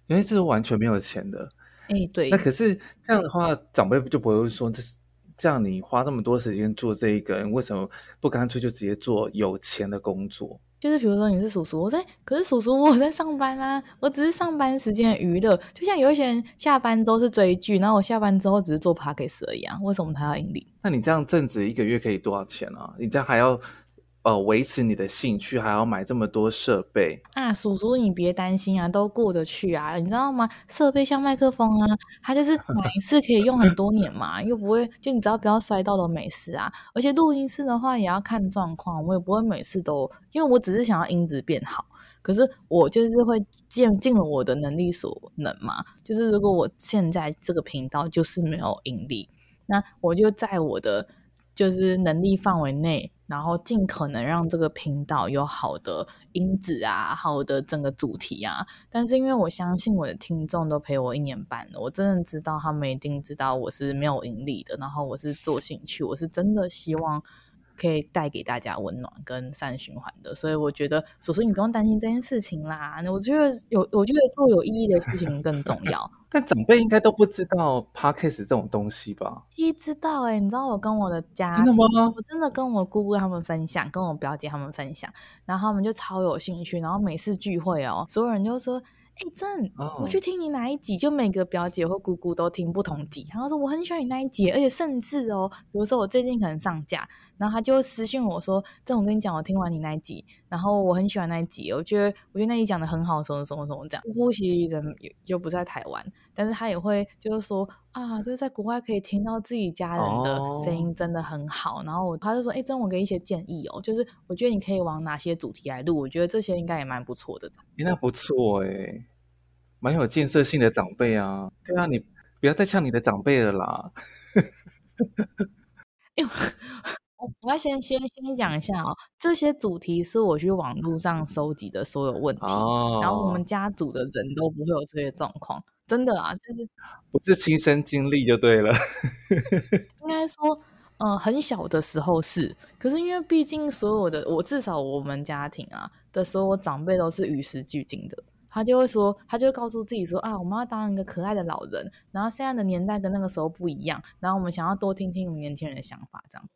因为这是完全没有钱的。哎，对，那可是这样的话，长辈就不会说这是这样，你花那么多时间做这一个人，为什么不干脆就直接做有钱的工作？就是比如说你是叔叔，我在，可是叔叔我在上班啊，我只是上班时间娱乐，就像有一些人下班都是追剧，然后我下班之后只是做而已啊，为什么他要盈利？那你这样正职一个月可以多少钱啊？你这样还要？呃，维持你的兴趣还要买这么多设备啊，叔叔你别担心啊，都过得去啊，你知道吗？设备像麦克风啊，它就是 (laughs) 买一次可以用很多年嘛，又不会就你只要不要摔到都没事啊。而且录音室的话也要看状况，我也不会每次都，因为我只是想要音质变好，可是我就是会尽尽了我的能力所能嘛。就是如果我现在这个频道就是没有盈利，那我就在我的就是能力范围内。然后尽可能让这个频道有好的音质啊，好的整个主题啊。但是因为我相信我的听众都陪我一年半了，我真的知道他们一定知道我是没有盈利的。然后我是做兴趣，我是真的希望。可以带给大家温暖跟善循环的，所以我觉得叔叔你不用担心这件事情啦。我觉得有，我觉得做有意义的事情更重要。(laughs) 但长辈应该都不知道 Podcast 这种东西吧？知道哎、欸，你知道我跟我的家真的吗？我真的跟我姑姑他们分享，跟我表姐他们分享，然后他们就超有兴趣，然后每次聚会哦，所有人就说。哎，真，我去听你哪一集？就每个表姐或姑姑都听不同集，然后说我很喜欢你那一集，而且甚至哦，比如说我最近可能上架，然后他就私信我说：“真，我跟你讲，我听完你那一集，然后我很喜欢那一集，我觉得我觉得那一集讲的很好，什么什么什么这样。”姑姑其实人就不在台湾，但是他也会就是说啊，就是在国外可以听到自己家人的声音，真的很好。Oh. 然后他就说：“哎，真，我给一些建议哦，就是我觉得你可以往哪些主题来录，我觉得这些应该也蛮不错的。”那不错哎。蛮有建设性的长辈啊，对啊，你不要再呛你的长辈了啦。(laughs) 我要先先先讲一下哦，这些主题是我去网络上收集的所有问题，哦、然后我们家族的人都不会有这些状况，真的啊，就是不是亲身经历就对了。(laughs) 应该说，嗯、呃，很小的时候是，可是因为毕竟所有的我至少我们家庭啊的所有长辈都是与时俱进的。他就会说，他就会告诉自己说啊，我们要当一个可爱的老人。然后现在的年代跟那个时候不一样，然后我们想要多听听我们年轻人的想法，这样。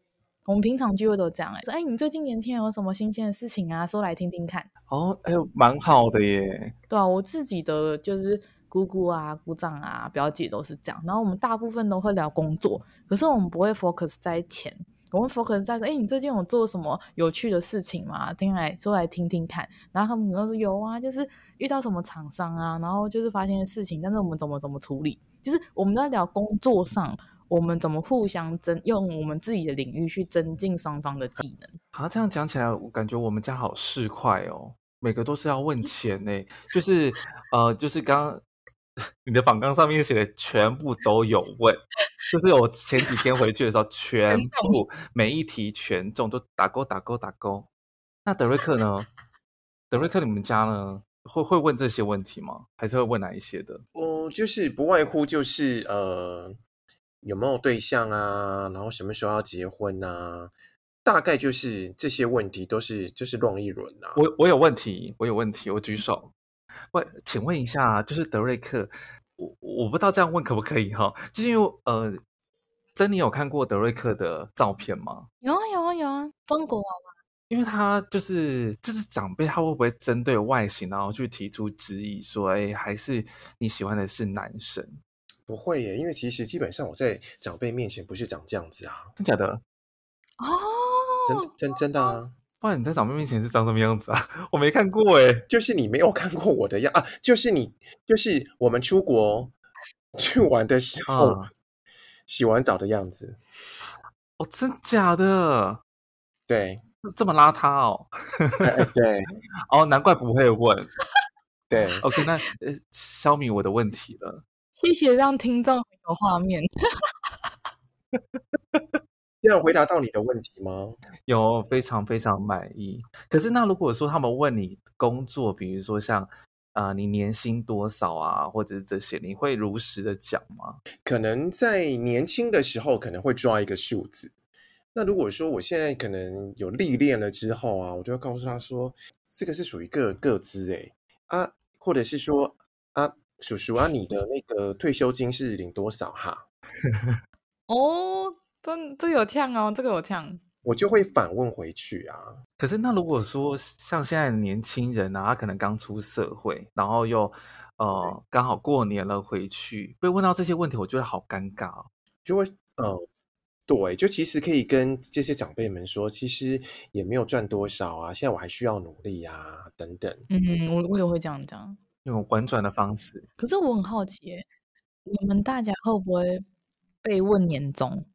我们平常聚会都这样哎，说哎，你最近年轻人有什么新鲜的事情啊？说来听听看。哦，哎呦，蛮好的耶。对啊，我自己的就是姑姑啊、姑丈啊、表姐都是这样。然后我们大部分都会聊工作，可是我们不会 focus 在钱。我们 focus 在说，哎，你最近有做什么有趣的事情吗？听来说来听听看。然后他们可能说有啊，就是。遇到什么厂商啊，然后就是发现的事情，但是我们怎么怎么处理？就是我们在聊工作上，我们怎么互相增，用我们自己的领域去增进双方的技能。啊，这样讲起来，我感觉我们家好市侩哦，每个都是要问钱呢。就是呃，就是刚刚 (laughs) 你的访纲上面写的全部都有问，就是我前几天回去的时候，(laughs) 全部每一题全中，都打勾打勾打勾。那德瑞克呢？德瑞克，你们家呢？会会问这些问题吗？还是会问哪一些的？哦，就是不外乎就是呃，有没有对象啊？然后什么时候要结婚啊？大概就是这些问题都是就是乱一轮啊。我我有问题，我有问题，我举手。喂，请问一下，就是德瑞克，我我不知道这样问可不可以哈？就是因为呃，珍妮有看过德瑞克的照片吗？有啊有啊有啊，中国娃娃。因为他就是就是长辈，他会不会针对外形，然后去提出质疑，说：“哎，还是你喜欢的是男生？”不会耶，因为其实基本上我在长辈面前不是长这样子啊，真假的？哦，真真真的啊！不然你在长辈面前是长什么样子啊？(laughs) 我没看过哎，就是你没有看过我的样啊，就是你就是我们出国去玩的时候、嗯、洗完澡的样子。哦，真假的？对。这么邋遢哦，欸、对，(laughs) 哦，难怪不会问。对，(laughs) OK，那呃，消弭我的问题了。谢谢让听众有画面。(laughs) 这样回答到你的问题吗？有，非常非常满意。可是那如果说他们问你工作，比如说像啊、呃，你年薪多少啊，或者是这些，你会如实的讲吗？可能在年轻的时候可能会抓一个数字。那如果说我现在可能有历练了之后啊，我就会告诉他说，这个是属于个个资哎啊，或者是说啊，叔叔啊，你的那个退休金是领多少哈？(laughs) 哦，这这有呛哦，这个有呛，我就会反问回去啊。可是那如果说像现在的年轻人啊，他可能刚出社会，然后又呃刚好过年了回去，被问到这些问题，我觉得好尴尬哦，就会呃。对，就其实可以跟这些长辈们说，其实也没有赚多少啊，现在我还需要努力啊，等等。嗯，我我也会这样讲，用婉转的方式。可是我很好奇，你们大家会不会被问年终？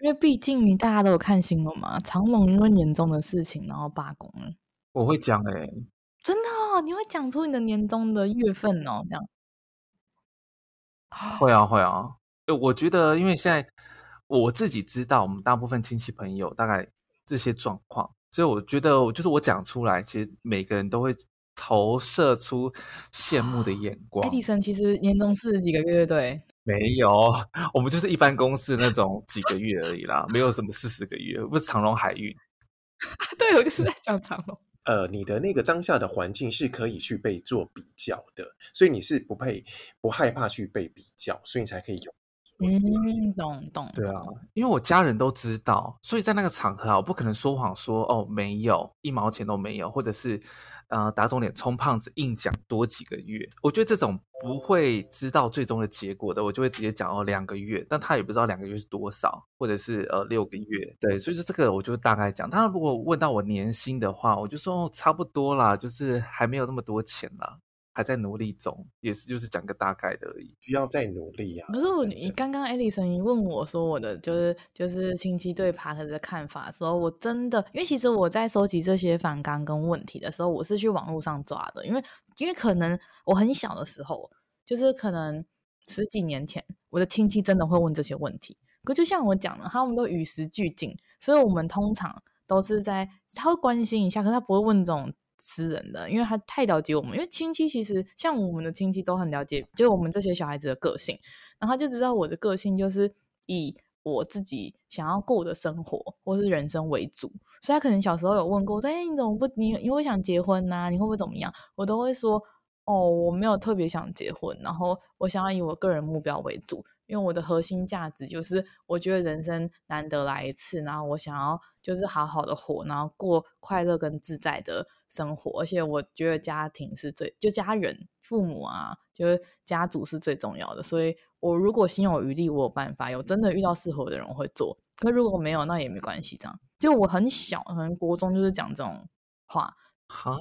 因为毕竟你大家都有看新闻嘛，长隆因为年终的事情然后罢工了。我会讲哎、欸，真的哦，你会讲出你的年终的月份哦，这样。会啊会啊，(laughs) 我觉得因为现在。我自己知道，我们大部分亲戚朋友大概这些状况，所以我觉得，就是我讲出来，其实每个人都会投射出羡慕的眼光。爱迪生其实年终四十几个月，对？没有，(laughs) 我们就是一般公司那种几个月而已啦，没有什么四十个月，不是长隆海运。(laughs) 对，我就是在讲长隆。(laughs) 呃，你的那个当下的环境是可以去被做比较的，所以你是不配不害怕去被比较，所以你才可以有。嗯，懂懂。对啊，因为我家人都知道，所以在那个场合啊，我不可能说谎说哦，没有一毛钱都没有，或者是呃打肿脸充胖子硬讲多几个月。我觉得这种不会知道最终的结果的，我就会直接讲哦两个月，但他也不知道两个月是多少，或者是呃六个月。对，所以说这个我就大概讲。他如果问到我年薪的话，我就说哦差不多啦，就是还没有那么多钱啦。还在努力中，也是就是讲个大概的而已，需要再努力啊。可是我，你刚刚艾丽森一问我说我的就是就是亲戚对 Podcast 的看法的时候，我真的，因为其实我在收集这些反纲跟问题的时候，我是去网络上抓的，因为因为可能我很小的时候，就是可能十几年前，我的亲戚真的会问这些问题。可就像我讲的，他们都与时俱进，所以我们通常都是在他会关心一下，可是他不会问这种。私人的，因为他太了解我们，因为亲戚其实像我们的亲戚都很了解，就我们这些小孩子的个性，然后他就知道我的个性就是以我自己想要过的生活或是人生为主，所以他可能小时候有问过我说：“哎，你怎么不你你会想结婚呐、你会不会怎么样？”我都会说：“哦，我没有特别想结婚，然后我想要以我个人目标为主。”因为我的核心价值就是，我觉得人生难得来一次，然后我想要就是好好的活，然后过快乐跟自在的生活。而且我觉得家庭是最，就家人、父母啊，就是家族是最重要的。所以我如果心有余力，我有办法，有真的遇到适合的人我会做。可如果没有，那也没关系。这样，就我很小，可能国中就是讲这种话。哈，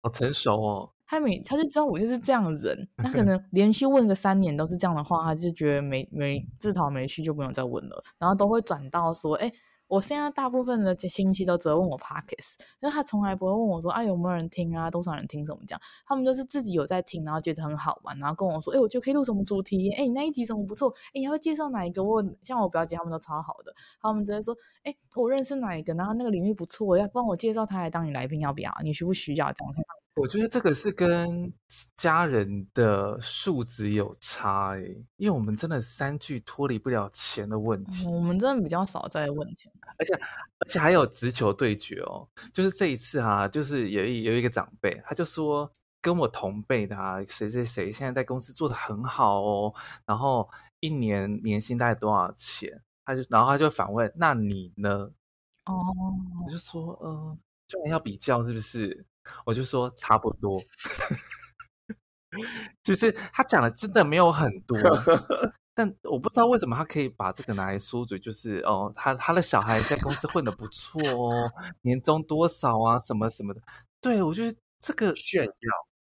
好成熟哦。他每他就知道我就是这样的人，(laughs) 他可能连续问个三年都是这样的话，他就觉得没没自讨没趣，就不用再问了。然后都会转到说，哎，我现在大部分的亲戚都只会问我 pockets，因为他从来不会问我说，啊有没有人听啊，多少人听什么这样。他们就是自己有在听，然后觉得很好玩，然后跟我说，哎，我就可以录什么主题，哎，你那一集怎么不错，哎，你还会介绍哪一个？我像我表姐他们都超好的，他们直接说，哎，我认识哪一个，然后那个领域不错，要帮我介绍他来当你来宾，要不要？你需不需要这样？我觉得这个是跟家人的素质有差诶，因为我们真的三句脱离不了钱的问题。嗯，我们真的比较少在问钱，而且而且还有直球对决哦。就是这一次哈，就是有一有一个长辈，他就说跟我同辈的啊，谁谁谁现在在公司做的很好哦，然后一年年薪大概多少钱？他就然后他就反问，那你呢？哦，我就说，嗯，这样要比较是不是？我就说差不多，(laughs) 就是他讲的真的没有很多，(laughs) 但我不知道为什么他可以把这个拿来说嘴，就是哦，他他的小孩在公司混得不错哦，年终多少啊，什么什么的。对，我觉得这个炫耀，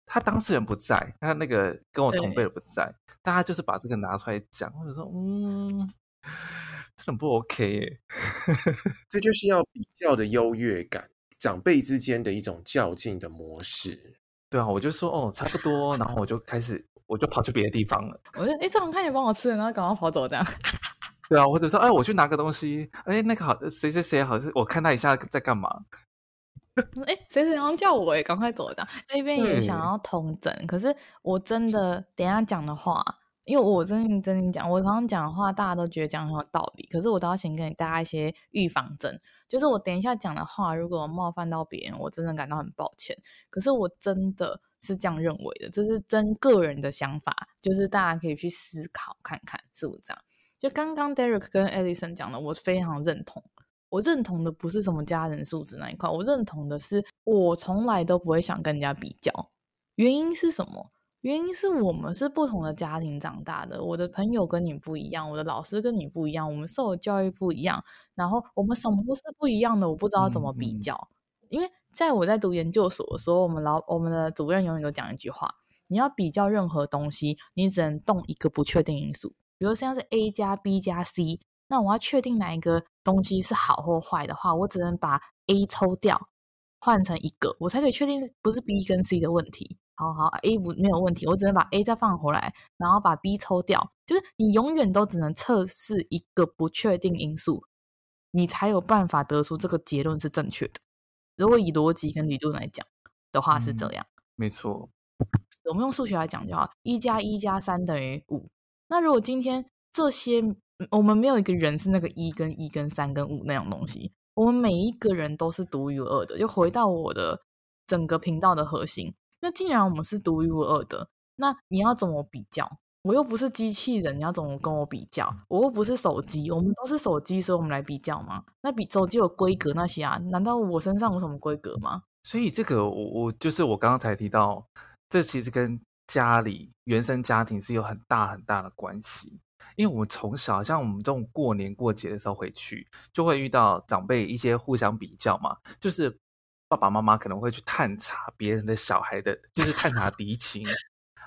他当事人不在，他那个跟我同辈的不在，大家就是把这个拿出来讲，或者说嗯，这很不 OK 耶，这就是要比较的优越感。长辈之间的一种较劲的模式，对啊，我就说哦，差不多，然后我就开始，我就跑去别的地方了。我说哎，这样看你帮我吃，然后赶快跑走这样。(laughs) 对啊，或者说，哎，我去拿个东西，哎，那个好，谁谁谁好像我看他一下在干嘛。哎，谁谁好叫我哎，赶快走这样。这边也想要同整，可是我真的等一下讲的话，因为我真的真的讲，我常常讲的话，大家都觉得讲很有道理，可是我都要先跟大家一些预防针，就是我等一下讲的话，如果冒犯到别人，我真的感到很抱歉。可是我真的是这样认为的，这是真个人的想法，就是大家可以去思考看看是不是这样。就刚刚 Derek 跟 Edison 讲的，我非常认同。我认同的不是什么家人素质那一块，我认同的是我从来都不会想跟人家比较。原因是什么？原因是我们是不同的家庭长大的，我的朋友跟你不一样，我的老师跟你不一样，我们受的教育不一样，然后我们什么都是不一样的，我不知道怎么比较。嗯嗯。因为在我在读研究所的时候，我们老我们的主任永远都讲一句话：你要比较任何东西，你只能动一个不确定因素，比如像是 A 加 B 加 C。那我要确定哪一个东西是好或坏的话，我只能把 A 抽掉，换成一个，我才可以确定不是 B 跟 C 的问题。好好，A 不没有问题，我只能把 A 再放回来，然后把 B 抽掉。就是你永远都只能测试一个不确定因素，你才有办法得出这个结论是正确的。如果以逻辑跟理论来讲的话是这样，嗯，没错。我们用数学来讲就好，一加一加三等于五。那如果今天这些我们没有一个人是那个一跟一跟三跟五那种东西，我们每一个人都是独一无二的。就回到我的整个频道的核心，那既然我们是独一无二的，那你要怎么比较？我又不是机器人，你要怎么跟我比较？我又不是手机，我们都是手机，所以我们来比较吗？那比手机有规格那些啊？难道我身上有什么规格吗？所以这个我我就是我刚刚才提到，这其实跟家里原生家庭是有很大很大的关系。因为我们从小，像我们这种过年过节的时候回去，就会遇到长辈一些互相比较嘛，就是爸爸妈妈可能会去探查别人的小孩的，就是探查敌情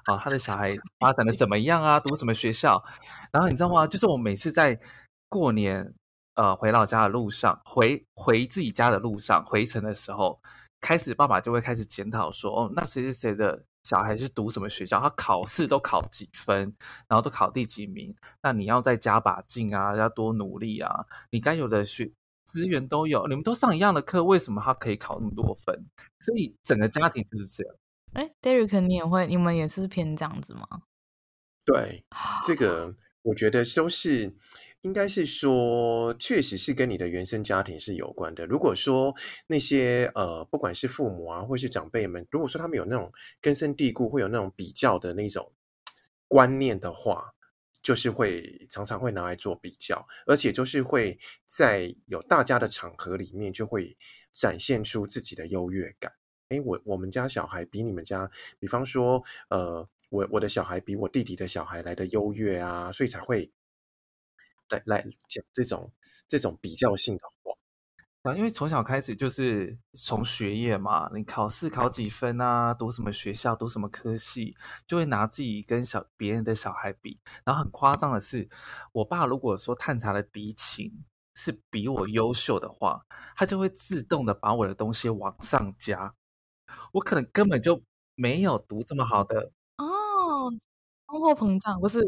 啊，他的小孩 (laughs) 发展的怎么样啊，读什么学校，然后你知道吗？就是我每次在过年呃回老家的路上，回回自己家的路上回程的时候，开始爸爸就会开始检讨说，哦，那谁谁谁的。小孩是读什么学校？他考试都考几分？然后都考第几名？那你要再加把劲啊，要多努力啊！你该有的学资源都有，你们都上一样的课，为什么他可以考那么多分？所以整个家庭就是这样。哎，Derek，你也会，你们也是偏这样子吗？对，这个我觉得都是。应该是说，确实是跟你的原生家庭是有关的。如果说那些呃，不管是父母啊，或是长辈们，如果说他们有那种根深蒂固，会有那种比较的那种观念的话，就是会常常会拿来做比较，而且就是会在有大家的场合里面，就会展现出自己的优越感。诶，我我们家小孩比你们家，比方说，呃，我我的小孩比我弟弟的小孩来的优越啊，所以才会。来来讲这种这种比较性的话啊，因为从小开始就是从学业嘛，你考试考几分啊，读什么学校，读什么科系，就会拿自己跟小别人的小孩比。然后很夸张的是，我爸如果说探查的敌情是比我优秀的话，他就会自动的把我的东西往上加。我可能根本就没有读这么好的哦，通货膨胀不是。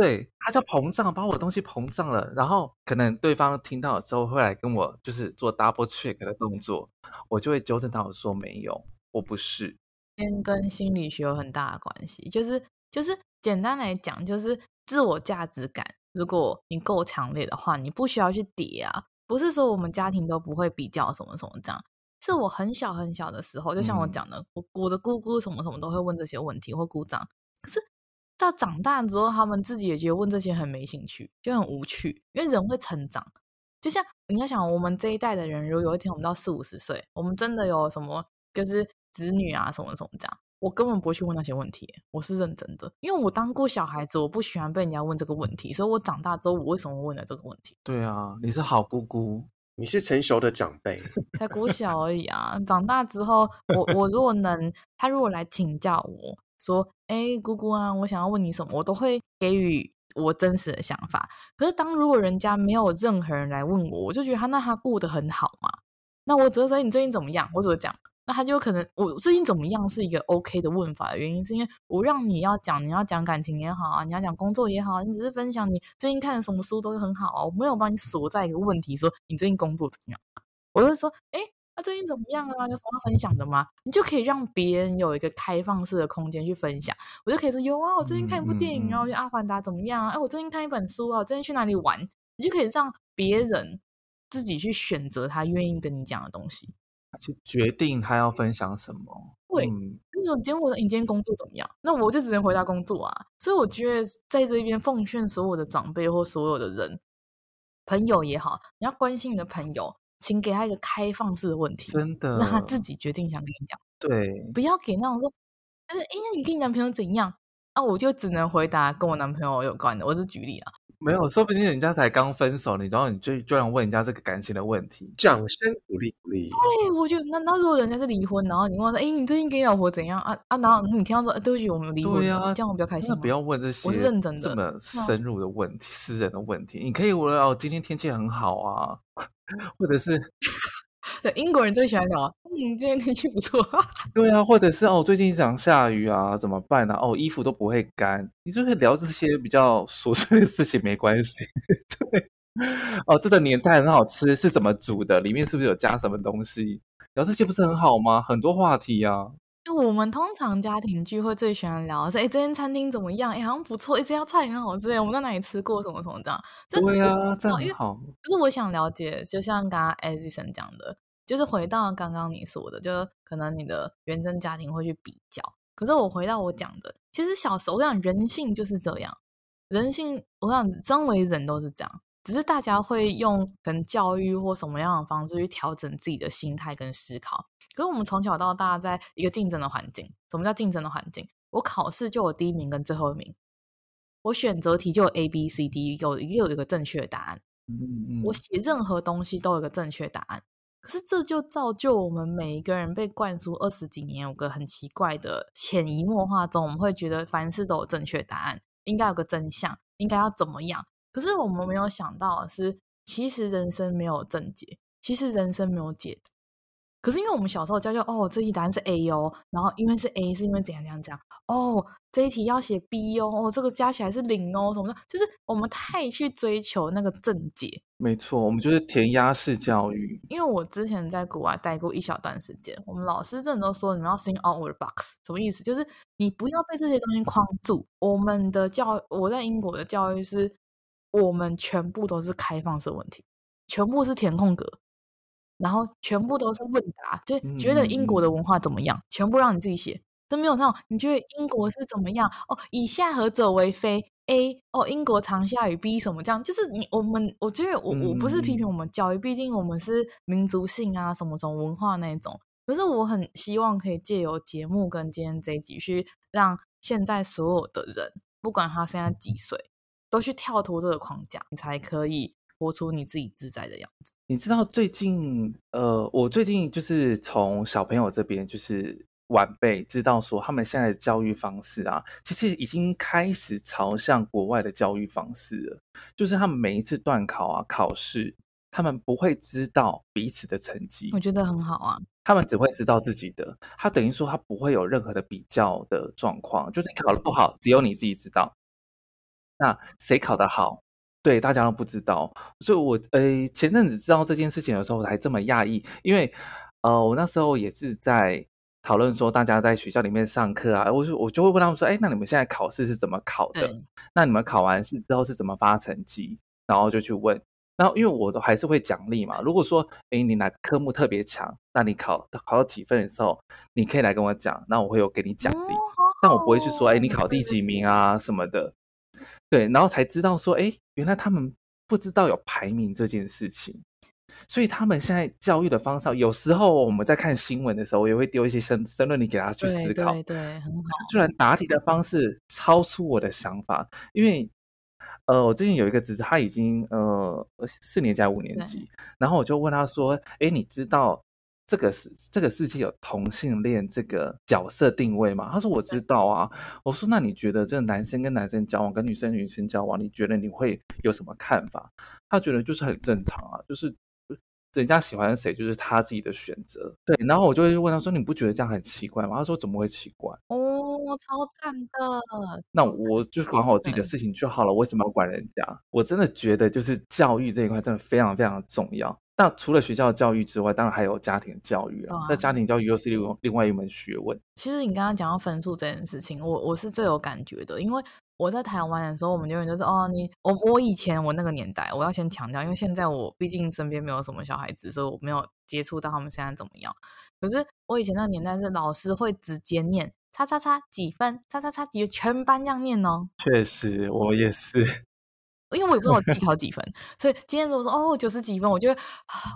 对，(laughs) 他叫膨胀，把我的东西膨胀了，然后可能对方听到之后会来跟我就是做 double check 的动作，我就会纠正他，我说没有，我不是。跟跟心理学有很大的关系，就是就是简单来讲，就是自我价值感，如果你够强烈的话，你不需要去叠啊。不是说我们家庭都不会比较什么什么这样，是我很小很小的时候，就像我讲的，我、嗯、我的姑姑什么什么都会问这些问题或姑丈，可是。到长大之后，他们自己也觉得问这些很没兴趣，就很无趣。因为人会成长，就像你要想，我们这一代的人，如果有一天我们到四五十岁，我们真的有什么就是子女啊什么什么这样，我根本不会去问那些问题。我是认真的，因为我当过小孩子，我不喜欢被人家问这个问题，所以我长大之后，我为什么问了这个问题？对啊，你是好姑姑，你是成熟的长辈，(laughs) 才国小而已啊。长大之后，我我如果能，他如果来请教我。说，哎，姑姑啊，我想要问你什么，我都会给予我真实的想法。可是，当如果人家没有任何人来问我，我就觉得他那他过得很好嘛。那我只会说，你最近怎么样？我只会讲，那他就可能我最近怎么样是一个 OK 的问法的原因，是因为我让你要讲，你要讲感情也好啊，你要讲工作也好，你只是分享你最近看的什么书都很好啊，我没有帮你锁在一个问题说你最近工作怎么样，我就说，哎，那最近怎么样啊？有什么要分享的吗？你就可以让别人有一个开放式的空间去分享，我就可以说有啊，我最近看一部电影啊，我觉得《阿凡达》怎么样啊？哎，我最近看一本书啊，我最近去哪里玩？你就可以让别人自己去选择他愿意跟你讲的东西。去决定他要分享什么。对，那种今天我的，你今天工作怎么样？那我就只能回答工作啊。所以我觉得在这边奉劝所有的长辈或所有的人，朋友也好，你要关心你的朋友，请给他一个开放式的问题，真的，让他自己决定想跟你讲。对，不要给那种说，哎，那你跟你男朋友怎样？啊，我就只能回答跟我男朋友有关的。我是举例啊。没有，说不定人家才刚分手，你然后你就就要问人家这个感情的问题，掌声鼓励鼓励。对，我就那那如果人家是离婚，然后你问他，哎，你最近跟你老婆怎样啊啊？然后你听到说，哎，对不起，我们离婚，对啊，这样我比较开心。那不要问这些，我是认真的，这么深入的问题，嗯、私人的问题，你可以问哦，今天天气很好啊，(laughs) 或者是。对，英国人最喜欢聊，嗯，今天天气不错。(laughs) 对啊，或者是哦，最近想下雨啊，怎么办呢？哦，衣服都不会干，你就可以聊这些比较琐碎的事情，没关系。(laughs) 对，哦，这个年菜很好吃，是怎么煮的？里面是不是有加什么东西？聊这些不是很好吗？很多话题呀。我们通常家庭聚会最喜欢聊的是，哎，这间餐厅怎么样？哎，好像不错，哎，这道菜很好吃，哎，我们在哪里吃过？什么什么这样？对啊，这很好。就是我想了解，就像刚刚 Edison 讲的。就是回到刚刚你说的，就是可能你的原生家庭会去比较。可是我回到我讲的，其实小时候我讲人性就是这样，人性我想身为人都是这样，只是大家会用可能教育或什么样的方式去调整自己的心态跟思考。可是我们从小到大在一个竞争的环境，什么叫竞争的环境？我考试就有第一名跟最后一名，我选择题就有 A、B、C、D，有一个有一个正确的答案。嗯嗯，我写任何东西都有一个正确答案。可是这就造就我们每一个人被灌输二十几年有个很奇怪的潜移默化中，我们会觉得凡事都有正确答案，应该有个真相，应该要怎么样？可是我们没有想到的是，其实人生没有正解，其实人生没有解。可是因为我们小时候教教哦，这题答案是 A 哦，然后因为是 A，是因为怎样怎样怎样哦，这一题要写 B 哦，哦，这个加起来是零哦，什么的，就是我们太去追求那个正解。没错，我们就是填鸭式教育。因为我之前在国外待过一小段时间，我们老师真的都说，你们要 think out of the box，什么意思？就是你不要被这些东西框住。我们的教，我在英国的教育是，我们全部都是开放式问题，全部是填空格。然后全部都是问答，就觉得英国的文化怎么样，嗯、全部让你自己写，都没有那种你觉得英国是怎么样哦？以下何者为非？A 哦，英国常下雨。B 什么这样？就是你我们，我觉得我我不是批评我们教育，毕竟我们是民族性啊，什么什么文化那种。可是我很希望可以借由节目跟今天这一集，去让现在所有的人，不管他现在几岁，都去跳脱这个框架，你才可以。活出你自己自在的样子。你知道最近，呃，我最近就是从小朋友这边，就是晚辈知道说，他们现在的教育方式啊，其实已经开始朝向国外的教育方式了。就是他们每一次段考啊、考试，他们不会知道彼此的成绩。我觉得很好啊，他们只会知道自己的。他等于说，他不会有任何的比较的状况。就是你考得不好，只有你自己知道。那谁考得好？对，大家都不知道，所以我呃前阵子知道这件事情的时候，我还这么讶异，因为呃我那时候也是在讨论说，大家在学校里面上课啊，我就我就会问他们说，哎，那你们现在考试是怎么考的？那你们考完试之后是怎么发成绩？然后就去问，然后因为我都还是会奖励嘛，如果说哎你哪个科目特别强，那你考考到几分的时候，你可以来跟我讲，那我会有给你奖励，哦、但我不会去说，哎你考第几名啊什么的。对，然后才知道说，哎，原来他们不知道有排名这件事情，所以他们现在教育的方式，有时候我们在看新闻的时候，也会丢一些申申论题给他去思考。对，对，对，很好。居然答题的方式超出我的想法，因为，呃，我之前有一个侄子，他已经呃四年级还五年级，然后我就问他说，哎，你知道？这个世这个世界有同性恋这个角色定位吗？他说我知道啊。我说那你觉得这个男生跟男生交往，跟女生女生交往，你觉得你会有什么看法？他觉得就是很正常啊，就是人家喜欢谁就是他自己的选择。对，然后我就会问他说：“你不觉得这样很奇怪吗？”他说：“怎么会奇怪？”哦，超赞的。那我就管好我自己的事情就好了，为什么要管人家？我真的觉得就是教育这一块真的非常非常重要。那除了学校教育之外，当然还有家庭教育啊。那、嗯、家庭教育又是另另外一门学问。其实你刚刚讲到分数这件事情，我我是最有感觉的，因为我在台湾的时候，我们永远就是哦，你我我以前我那个年代，我要先强调，因为现在我毕竟身边没有什么小孩子，所以我没有接触到他们现在怎么样。可是我以前那个年代是老师会直接念叉叉叉几分，叉叉叉几分，全班这样念哦。确实，我也是。因为我也不知道我自己考 (laughs) 几分，所以今天如果说哦九十几分，我觉得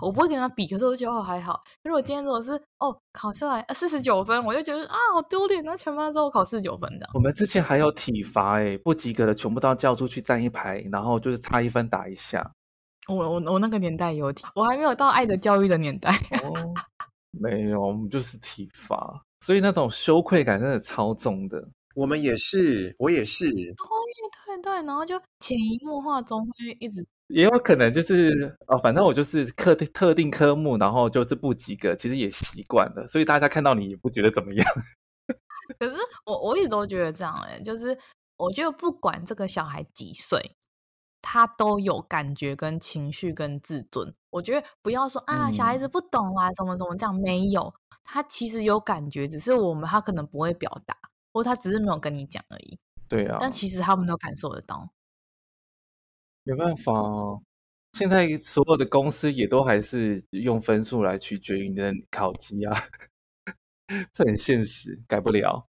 我不会跟他比，可是我觉得哦还好。如果今天如果是哦考出来四十九分，我就觉得啊好丢脸，那全班之后考四十九分这样。我们之前还有体罚诶，不及格的全部都要叫出去站一排，然后就是差一分打一下。我我我那个年代有体，我还没有到爱的教育的年代。哦，没有，我们就是体罚，所以那种羞愧感真的超重的。我们也是，我也是。对，然后就潜移默化中会一直，也有可能就是哦，反正我就是特定特定科目，然后就是不及格，其实也习惯了，所以大家看到你也不觉得怎么样。(laughs) 可是我我一直都觉得这样哎，就是我觉得不管这个小孩几岁，他都有感觉跟情绪跟自尊。我觉得不要说啊，小孩子不懂啊，怎么怎么这样，没有，他其实有感觉，只是我们他可能不会表达，或他只是没有跟你讲而已。对啊，但其实他们都感受得到。没办法哦，现在所有的公司也都还是用分数来取决于你的考绩啊，(laughs) 这很现实，改不了。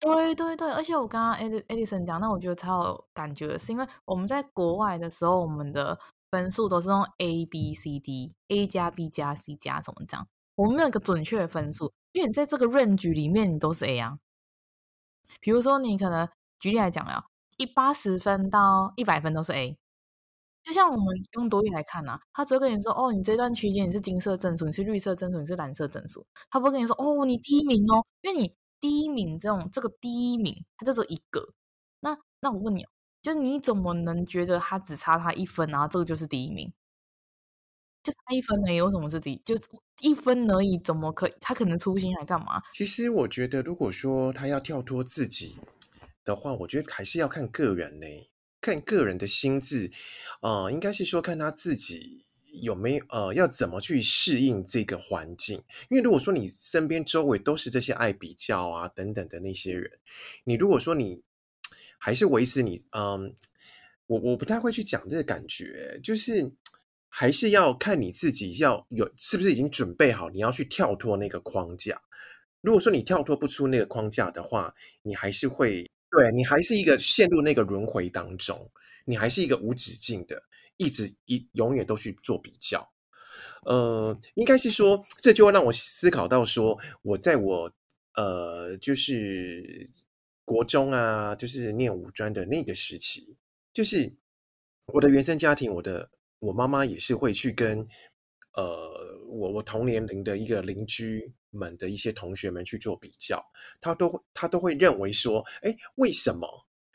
对对对，而且我刚刚艾艾迪森讲，那我觉得超有感觉的是，因为我们在国外的时候，我们的分数都是用 A B C D，A 加 B 加 C 加什么这样，我们没有一个准确的分数，因为你在这个 range 里面，你都是 A 啊。比如说你可能。举例来讲呀，一八十分到一百分都是 A，就像我们用多益来看啊，他只会跟你说，哦，你这段区间你是金色证书，你是绿色证书，你是蓝色证书，他不会跟你说，哦，你第一名哦，因为你第一名这种这个第一名，他就只有一个。那那我问你，就是你怎么能觉得他只差他一分，然后这个就是第一名？就差一分而已，为什么是第一？就一分而已，怎么可以？他可能粗心还干嘛？其实我觉得，如果说他要跳脱自己。的话，我觉得还是要看个人呢，看个人的心智，呃，应该是说看他自己有没有呃，要怎么去适应这个环境。因为如果说你身边周围都是这些爱比较啊等等的那些人，你如果说你还是维持你，嗯、我我不太会去讲这个感觉，就是还是要看你自己要有是不是已经准备好，你要去跳脱那个框架。如果说你跳脱不出那个框架的话，你还是会。对，你还是一个陷入那个轮回当中，你还是一个无止境的，一直一永远都去做比较。呃，应该是说，这就会让我思考到说，我在我呃，就是国中啊，就是念五专的那个时期，就是我的原生家庭，我的我妈妈也是会去跟呃，我我同年龄的一个邻居。们的一些同学们去做比较，他都会他都会认为说，哎，为什么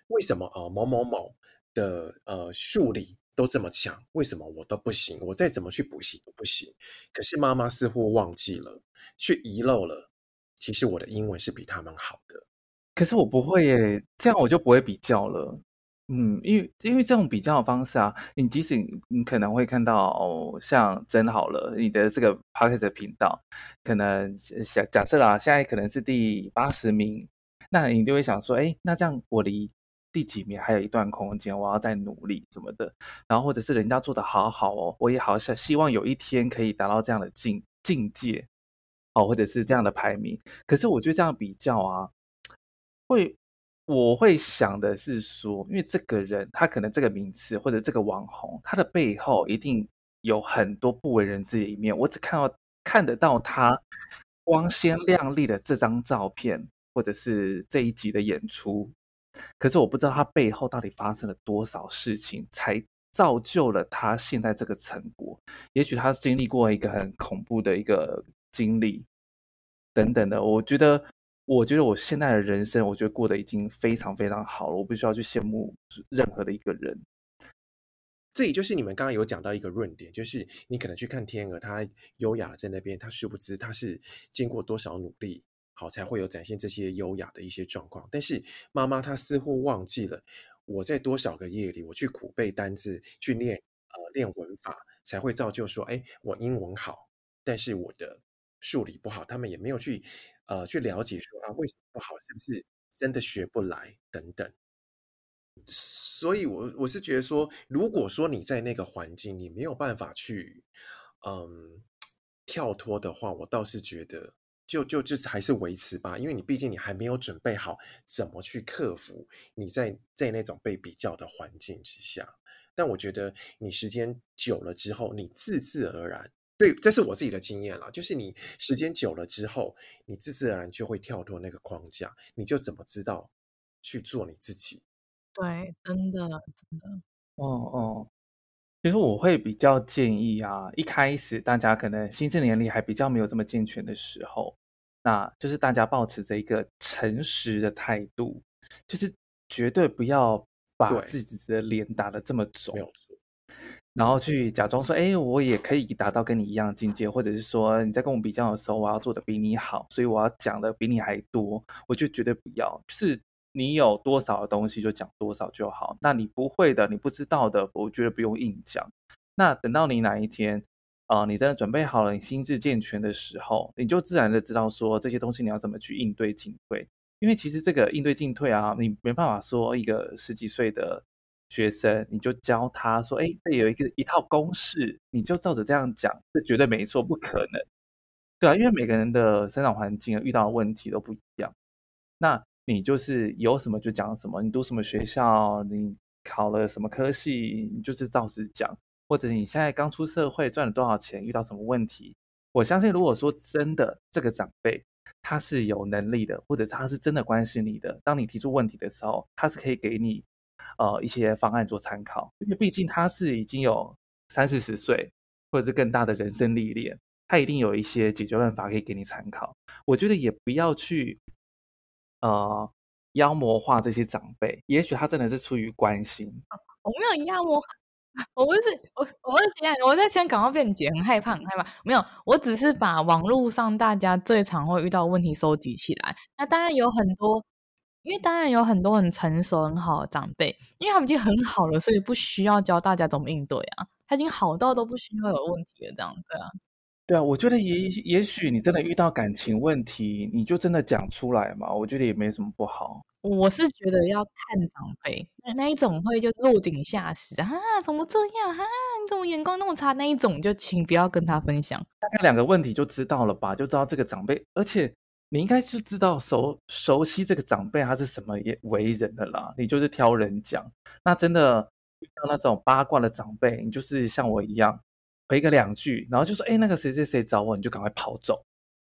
为什么啊某某某的呃数理都这么强，为什么我都不行？我再怎么去补习都不行。可是妈妈似乎忘记了，却遗漏了，其实我的英文是比他们好的。可是我不会耶，这样我就不会比较了。嗯，因为因为这种比较的方式啊，你即使你可能会看到，哦，像真好了，你的这个 Podcast 频道，可能假假设啦，现在可能是第八十名，那你就会想说，哎，那这样我离第几名还有一段空间，我要再努力什么的，然后或者是人家做的好好哦，我也好想希望有一天可以达到这样的境境界，哦，或者是这样的排名，可是我觉得这样比较啊，会。我会想的是说，因为这个人他可能这个名次或者这个网红，他的背后一定有很多不为人知的一面。我只看到看得到他光鲜亮丽的这张照片，或者是这一集的演出，可是我不知道他背后到底发生了多少事情，才造就了他现在这个成果。也许他经历过一个很恐怖的一个经历，等等的，我觉得。我觉得我现在的人生，我觉得过得已经非常非常好了。我不需要去羡慕任何的一个人。这也就是你们刚刚有讲到一个论点，就是你可能去看天鹅，它优雅的在那边，它殊不知它是经过多少努力，好才会有展现这些优雅的一些状况。但是妈妈她似乎忘记了，我在多少个夜里，我去苦背单字，去练呃练文法，才会造就说，哎，我英文好，但是我的数理不好。他们也没有去呃去了解说啊为什么不好，是不是真的学不来等等。所以我，我是觉得说，如果说你在那个环境，你没有办法去，嗯，跳脱的话，我倒是觉得就，就就是还是维持吧，因为你毕竟你还没有准备好怎么去克服你在在那种被比较的环境之下。但我觉得你时间久了之后，你自自而然，对，这是我自己的经验了，就是你时间久了之后，你自自然然就会跳脱那个框架，你就怎么知道去做你自己。对，真的真的，哦哦，其实我会比较建议啊，一开始大家可能心智年龄还比较没有这么健全的时候，那就是大家保持着一个诚实的态度，就是绝对不要把自己的脸打得这么肿，然后去假装说，哎，我也可以达到跟你一样境界，或者是说你在跟我比较的时候，我要做的比你好，所以我要讲的比你还多，我就绝对不要，就是。你有多少的东西就讲多少就好。那你不会的，你不知道的，我觉得不用硬讲。那等到你哪一天，啊、你真的准备好了，你心智健全的时候，你就自然的知道说这些东西你要怎么去应对进退。因为其实这个应对进退啊，你没办法说一个十几岁的学生，你就教他说，哎，这有一个一套公式，你就照着这样讲，这绝对没错，不可能。对啊，因为每个人的生长环境遇到的问题都不一样。那你就是有什么就讲什么，你读什么学校，你考了什么科系，你就是照实讲。或者你现在刚出社会，赚了多少钱，遇到什么问题，我相信，如果说真的这个长辈他是有能力的，或者他是真的关心你的，当你提出问题的时候，他是可以给你呃一些方案做参考，因为毕竟他是已经有三四十岁，或者是更大的人生历练，他一定有一些解决办法可以给你参考。我觉得也不要去。呃，妖魔化这些长辈，也许他真的是出于关心。我没有妖魔化，(laughs) 我不是我，我是现在我在香港要辩解，很害怕，很害怕。没有，我只是把网络上大家最常会遇到问题收集起来。那当然有很多，因为当然有很多很成熟很好的长辈，因为他们已经很好了，所以不需要教大家怎么应对啊。他已经好到都不需要有问题了，这样对啊。对啊，我觉得也也许你真的遇到感情问题，你就真的讲出来嘛。我觉得也没什么不好。我是觉得要看长辈，那那一种会就落井下石啊，怎么这样啊？你怎么眼光那么差？那一种就请不要跟他分享。大概两个问题就知道了吧？就知道这个长辈，而且你应该就知道熟熟悉这个长辈他是什么为人的啦。你就是挑人讲，那真的遇到那种八卦的长辈，你就是像我一样。回个两句，然后就说：“哎，那个谁谁谁找我，你就赶快跑走。”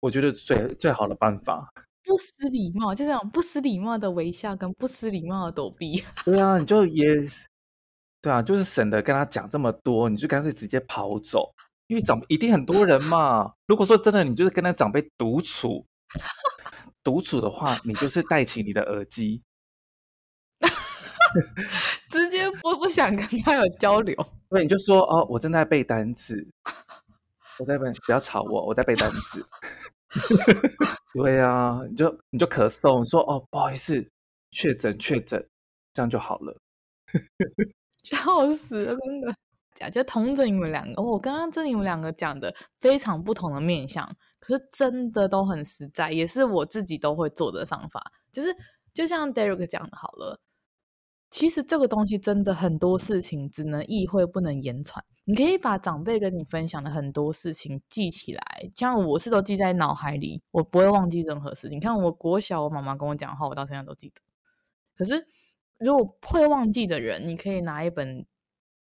我觉得最最好的办法，不失礼貌，就这样不失礼貌的微笑跟不失礼貌的躲避。(laughs) 对啊，你就也对啊，就是省得跟他讲这么多，你就干脆直接跑走，因为长一定很多人嘛。如果说真的，你就是跟他长辈独处，(laughs) 独处的话，你就是戴起你的耳机，(laughs) 直接不不想跟他有交流。所以你就说哦，我正在背单词，我在背，不要吵我，我在背单词。(laughs) 对啊，你就你就咳嗽，你说哦，不好意思，确诊确诊，这样就好了。笑死了，真的。假就同着你们两个，我刚刚这你们两个讲的非常不同的面向，可是真的都很实在，也是我自己都会做的方法。就是就像 Derek 讲的，好了。其实这个东西真的很多事情只能意会不能言传。你可以把长辈跟你分享的很多事情记起来，像我是都记在脑海里，我不会忘记任何事情。你看我国小我妈妈跟我讲话，我到现在都记得。可是如果会忘记的人，你可以拿一本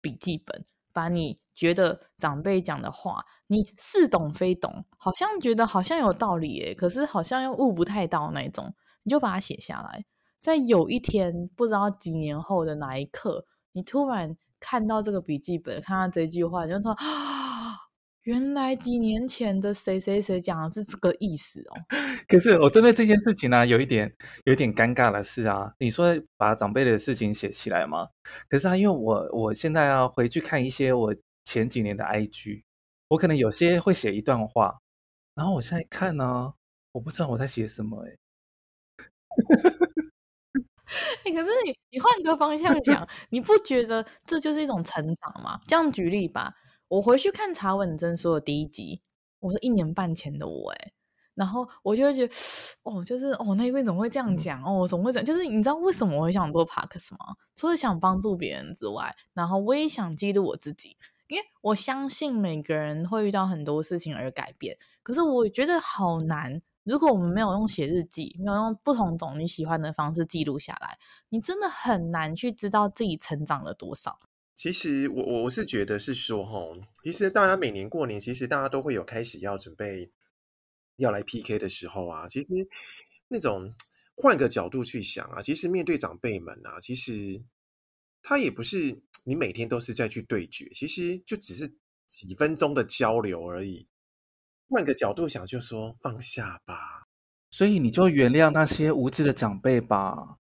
笔记本，把你觉得长辈讲的话，你似懂非懂，好像觉得好像有道理耶，可是好像又悟不太到那种，你就把它写下来。在有一天，不知道几年后的哪一刻，你突然看到这个笔记本，看到这句话，你就说啊，原来几年前的谁谁谁讲的是这个意思哦。(laughs) 可是我针对这件事情呢、有一点有一点尴尬的是啊，你说把长辈的事情写起来吗？可是啊，因为我我现在要回去看一些我前几年的 IG，我可能有些会写一段话，然后我现在看呢、啊，我不知道我在写什么哎、欸。哎、欸，可是你你换个方向讲，(laughs) 你不觉得这就是一种成长吗？这样举例吧。我回去看查稳真说的第一集，我是一年半前的我哎，然后我就会觉得，哦，就是哦，那一位怎么会这样讲？哦，我怎么会这样？就是你知道为什么我会想做 p a r k s 吗？除了想帮助别人之外，然后我也想记录我自己，因为我相信每个人会遇到很多事情而改变，可是我觉得好难。如果我们没有用写日记，没有用不同种你喜欢的方式记录下来，你真的很难去知道自己成长了多少。其实我我我是觉得是说齁，其实大家每年过年，其实大家都会有开始要准备要来 PK 的时候啊。其实那种换个角度去想啊，其实面对长辈们啊，其实他也不是你每天都是在去对决，其实就只是几分钟的交流而已。换个角度想，就说放下吧。所以你就原谅那些无知的长辈吧。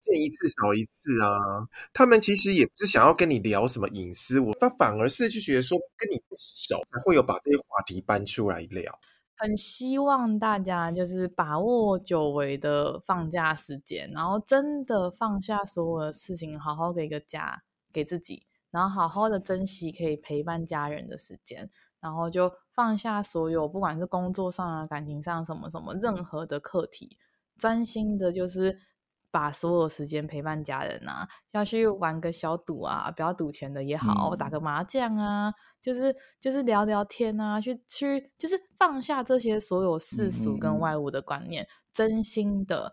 见一次少一次啊！他们其实也不是想要跟你聊什么隐私，我他反而是就觉得说跟你不熟，才会有把这些话题搬出来聊。很希望大家就是把握久违的放假时间，然后真的放下所有的事情，好好给一个家给自己，然后好好的珍惜可以陪伴家人的时间，然后就放下所有不管是工作上啊、感情上什么什么任何的课题，专心的就是。把所有时间陪伴家人啊，要去玩个小赌啊，不要赌钱的也好，嗯、打个麻将啊，就是就是聊聊天啊，去去就是放下这些所有世俗跟外物的观念，嗯、真心的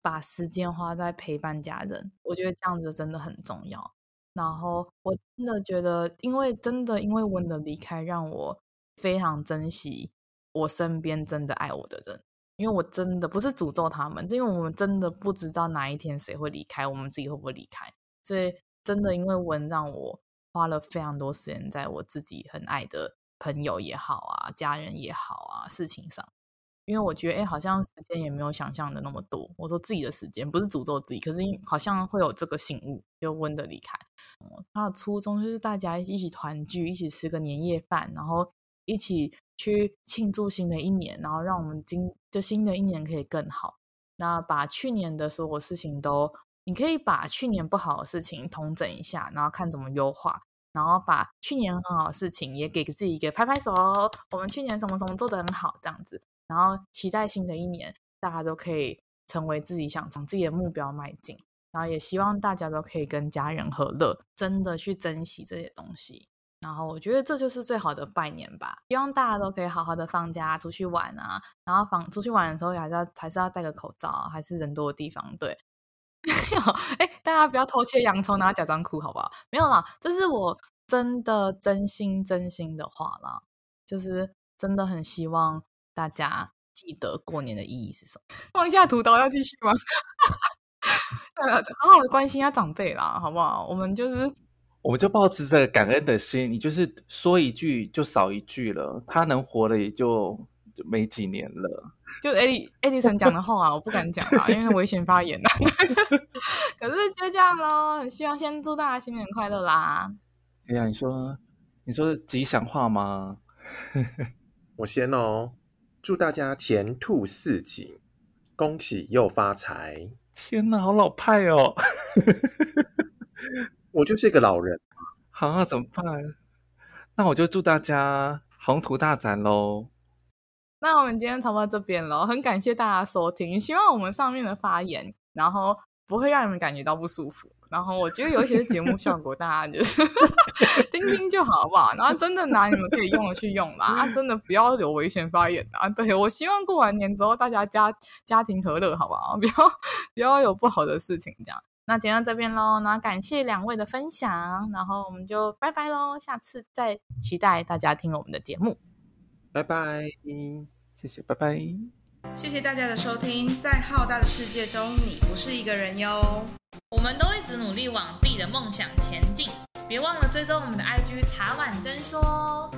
把时间花在陪伴家人，我觉得这样子真的很重要。然后我真的觉得，因为真的因为温的离开，让我非常珍惜我身边真的爱我的人。因为我真的不是诅咒他们，是因为我们真的不知道哪一天谁会离开，我们自己会不会离开，所以真的因为文让我花了非常多时间在我自己很爱的朋友也好啊，家人也好啊，事情上，因为我觉得哎，好像时间也没有想象的那么多。我说自己的时间不是诅咒自己，可是好像会有这个醒悟，就温的离开。他的初衷就是大家一起团聚，一起吃个年夜饭，然后一起。去庆祝新的一年，然后让我们今就新的一年可以更好。那把去年的所有事情都，你可以把去年不好的事情统整一下，然后看怎么优化，然后把去年很好的事情也给自己一个拍拍手。我们去年什么什么做得很好，这样子，然后期待新的一年，大家都可以成为自己想从自己的目标迈进。然后也希望大家都可以跟家人和乐，真的去珍惜这些东西。然后我觉得这就是最好的拜年吧，希望大家都可以好好的放假出去玩啊，然后放出去玩的时候还是要还是要戴个口罩，还是人多的地方。对，(laughs) 哎，大家不要偷切洋葱，然后假装哭，好不好？没有啦，这是我真的真心真心的话啦，就是真的很希望大家记得过年的意义是什么。放下屠刀要继续吗？(laughs) 好好的关心一下长辈啦，好不好？我们就是。我们就抱持着感恩的心，你就是说一句就少一句了，他能活的也就没几年了。就艾迪艾迪森讲的话啊，我不敢讲啊，因为危险发言啊。(laughs) 可是就这样喽，很希望先祝大家新年快乐啦！哎呀，你说你说吉祥话吗？(laughs) 我先哦，祝大家前兔似锦，恭喜又发财！天哪，好老派哦！(laughs) 我就是一个老人，好啊，怎么办？那我就祝大家宏图大展喽。那我们今天差不多到这边了，很感谢大家收听，希望我们上面的发言，然后不会让你们感觉到不舒服。然后我觉得有一些节目效果，大家就是 (laughs) 听听就好，好不好？然后真的拿你们可以用的去用啦，啊，真的不要有危险发言啊！对，我希望过完年之后大家家家庭和乐，好不好？(laughs) 不要不要有不好的事情这样。那今天到这边喽，那感谢两位的分享，然后我们就拜拜喽，下次再期待大家听我们的节目，拜拜，谢谢，拜拜，谢谢大家的收听，在浩大的世界中，你不是一个人哟，我们都一直努力往自己的梦想前进，别忘了追踪我们的 IG 茶碗真说。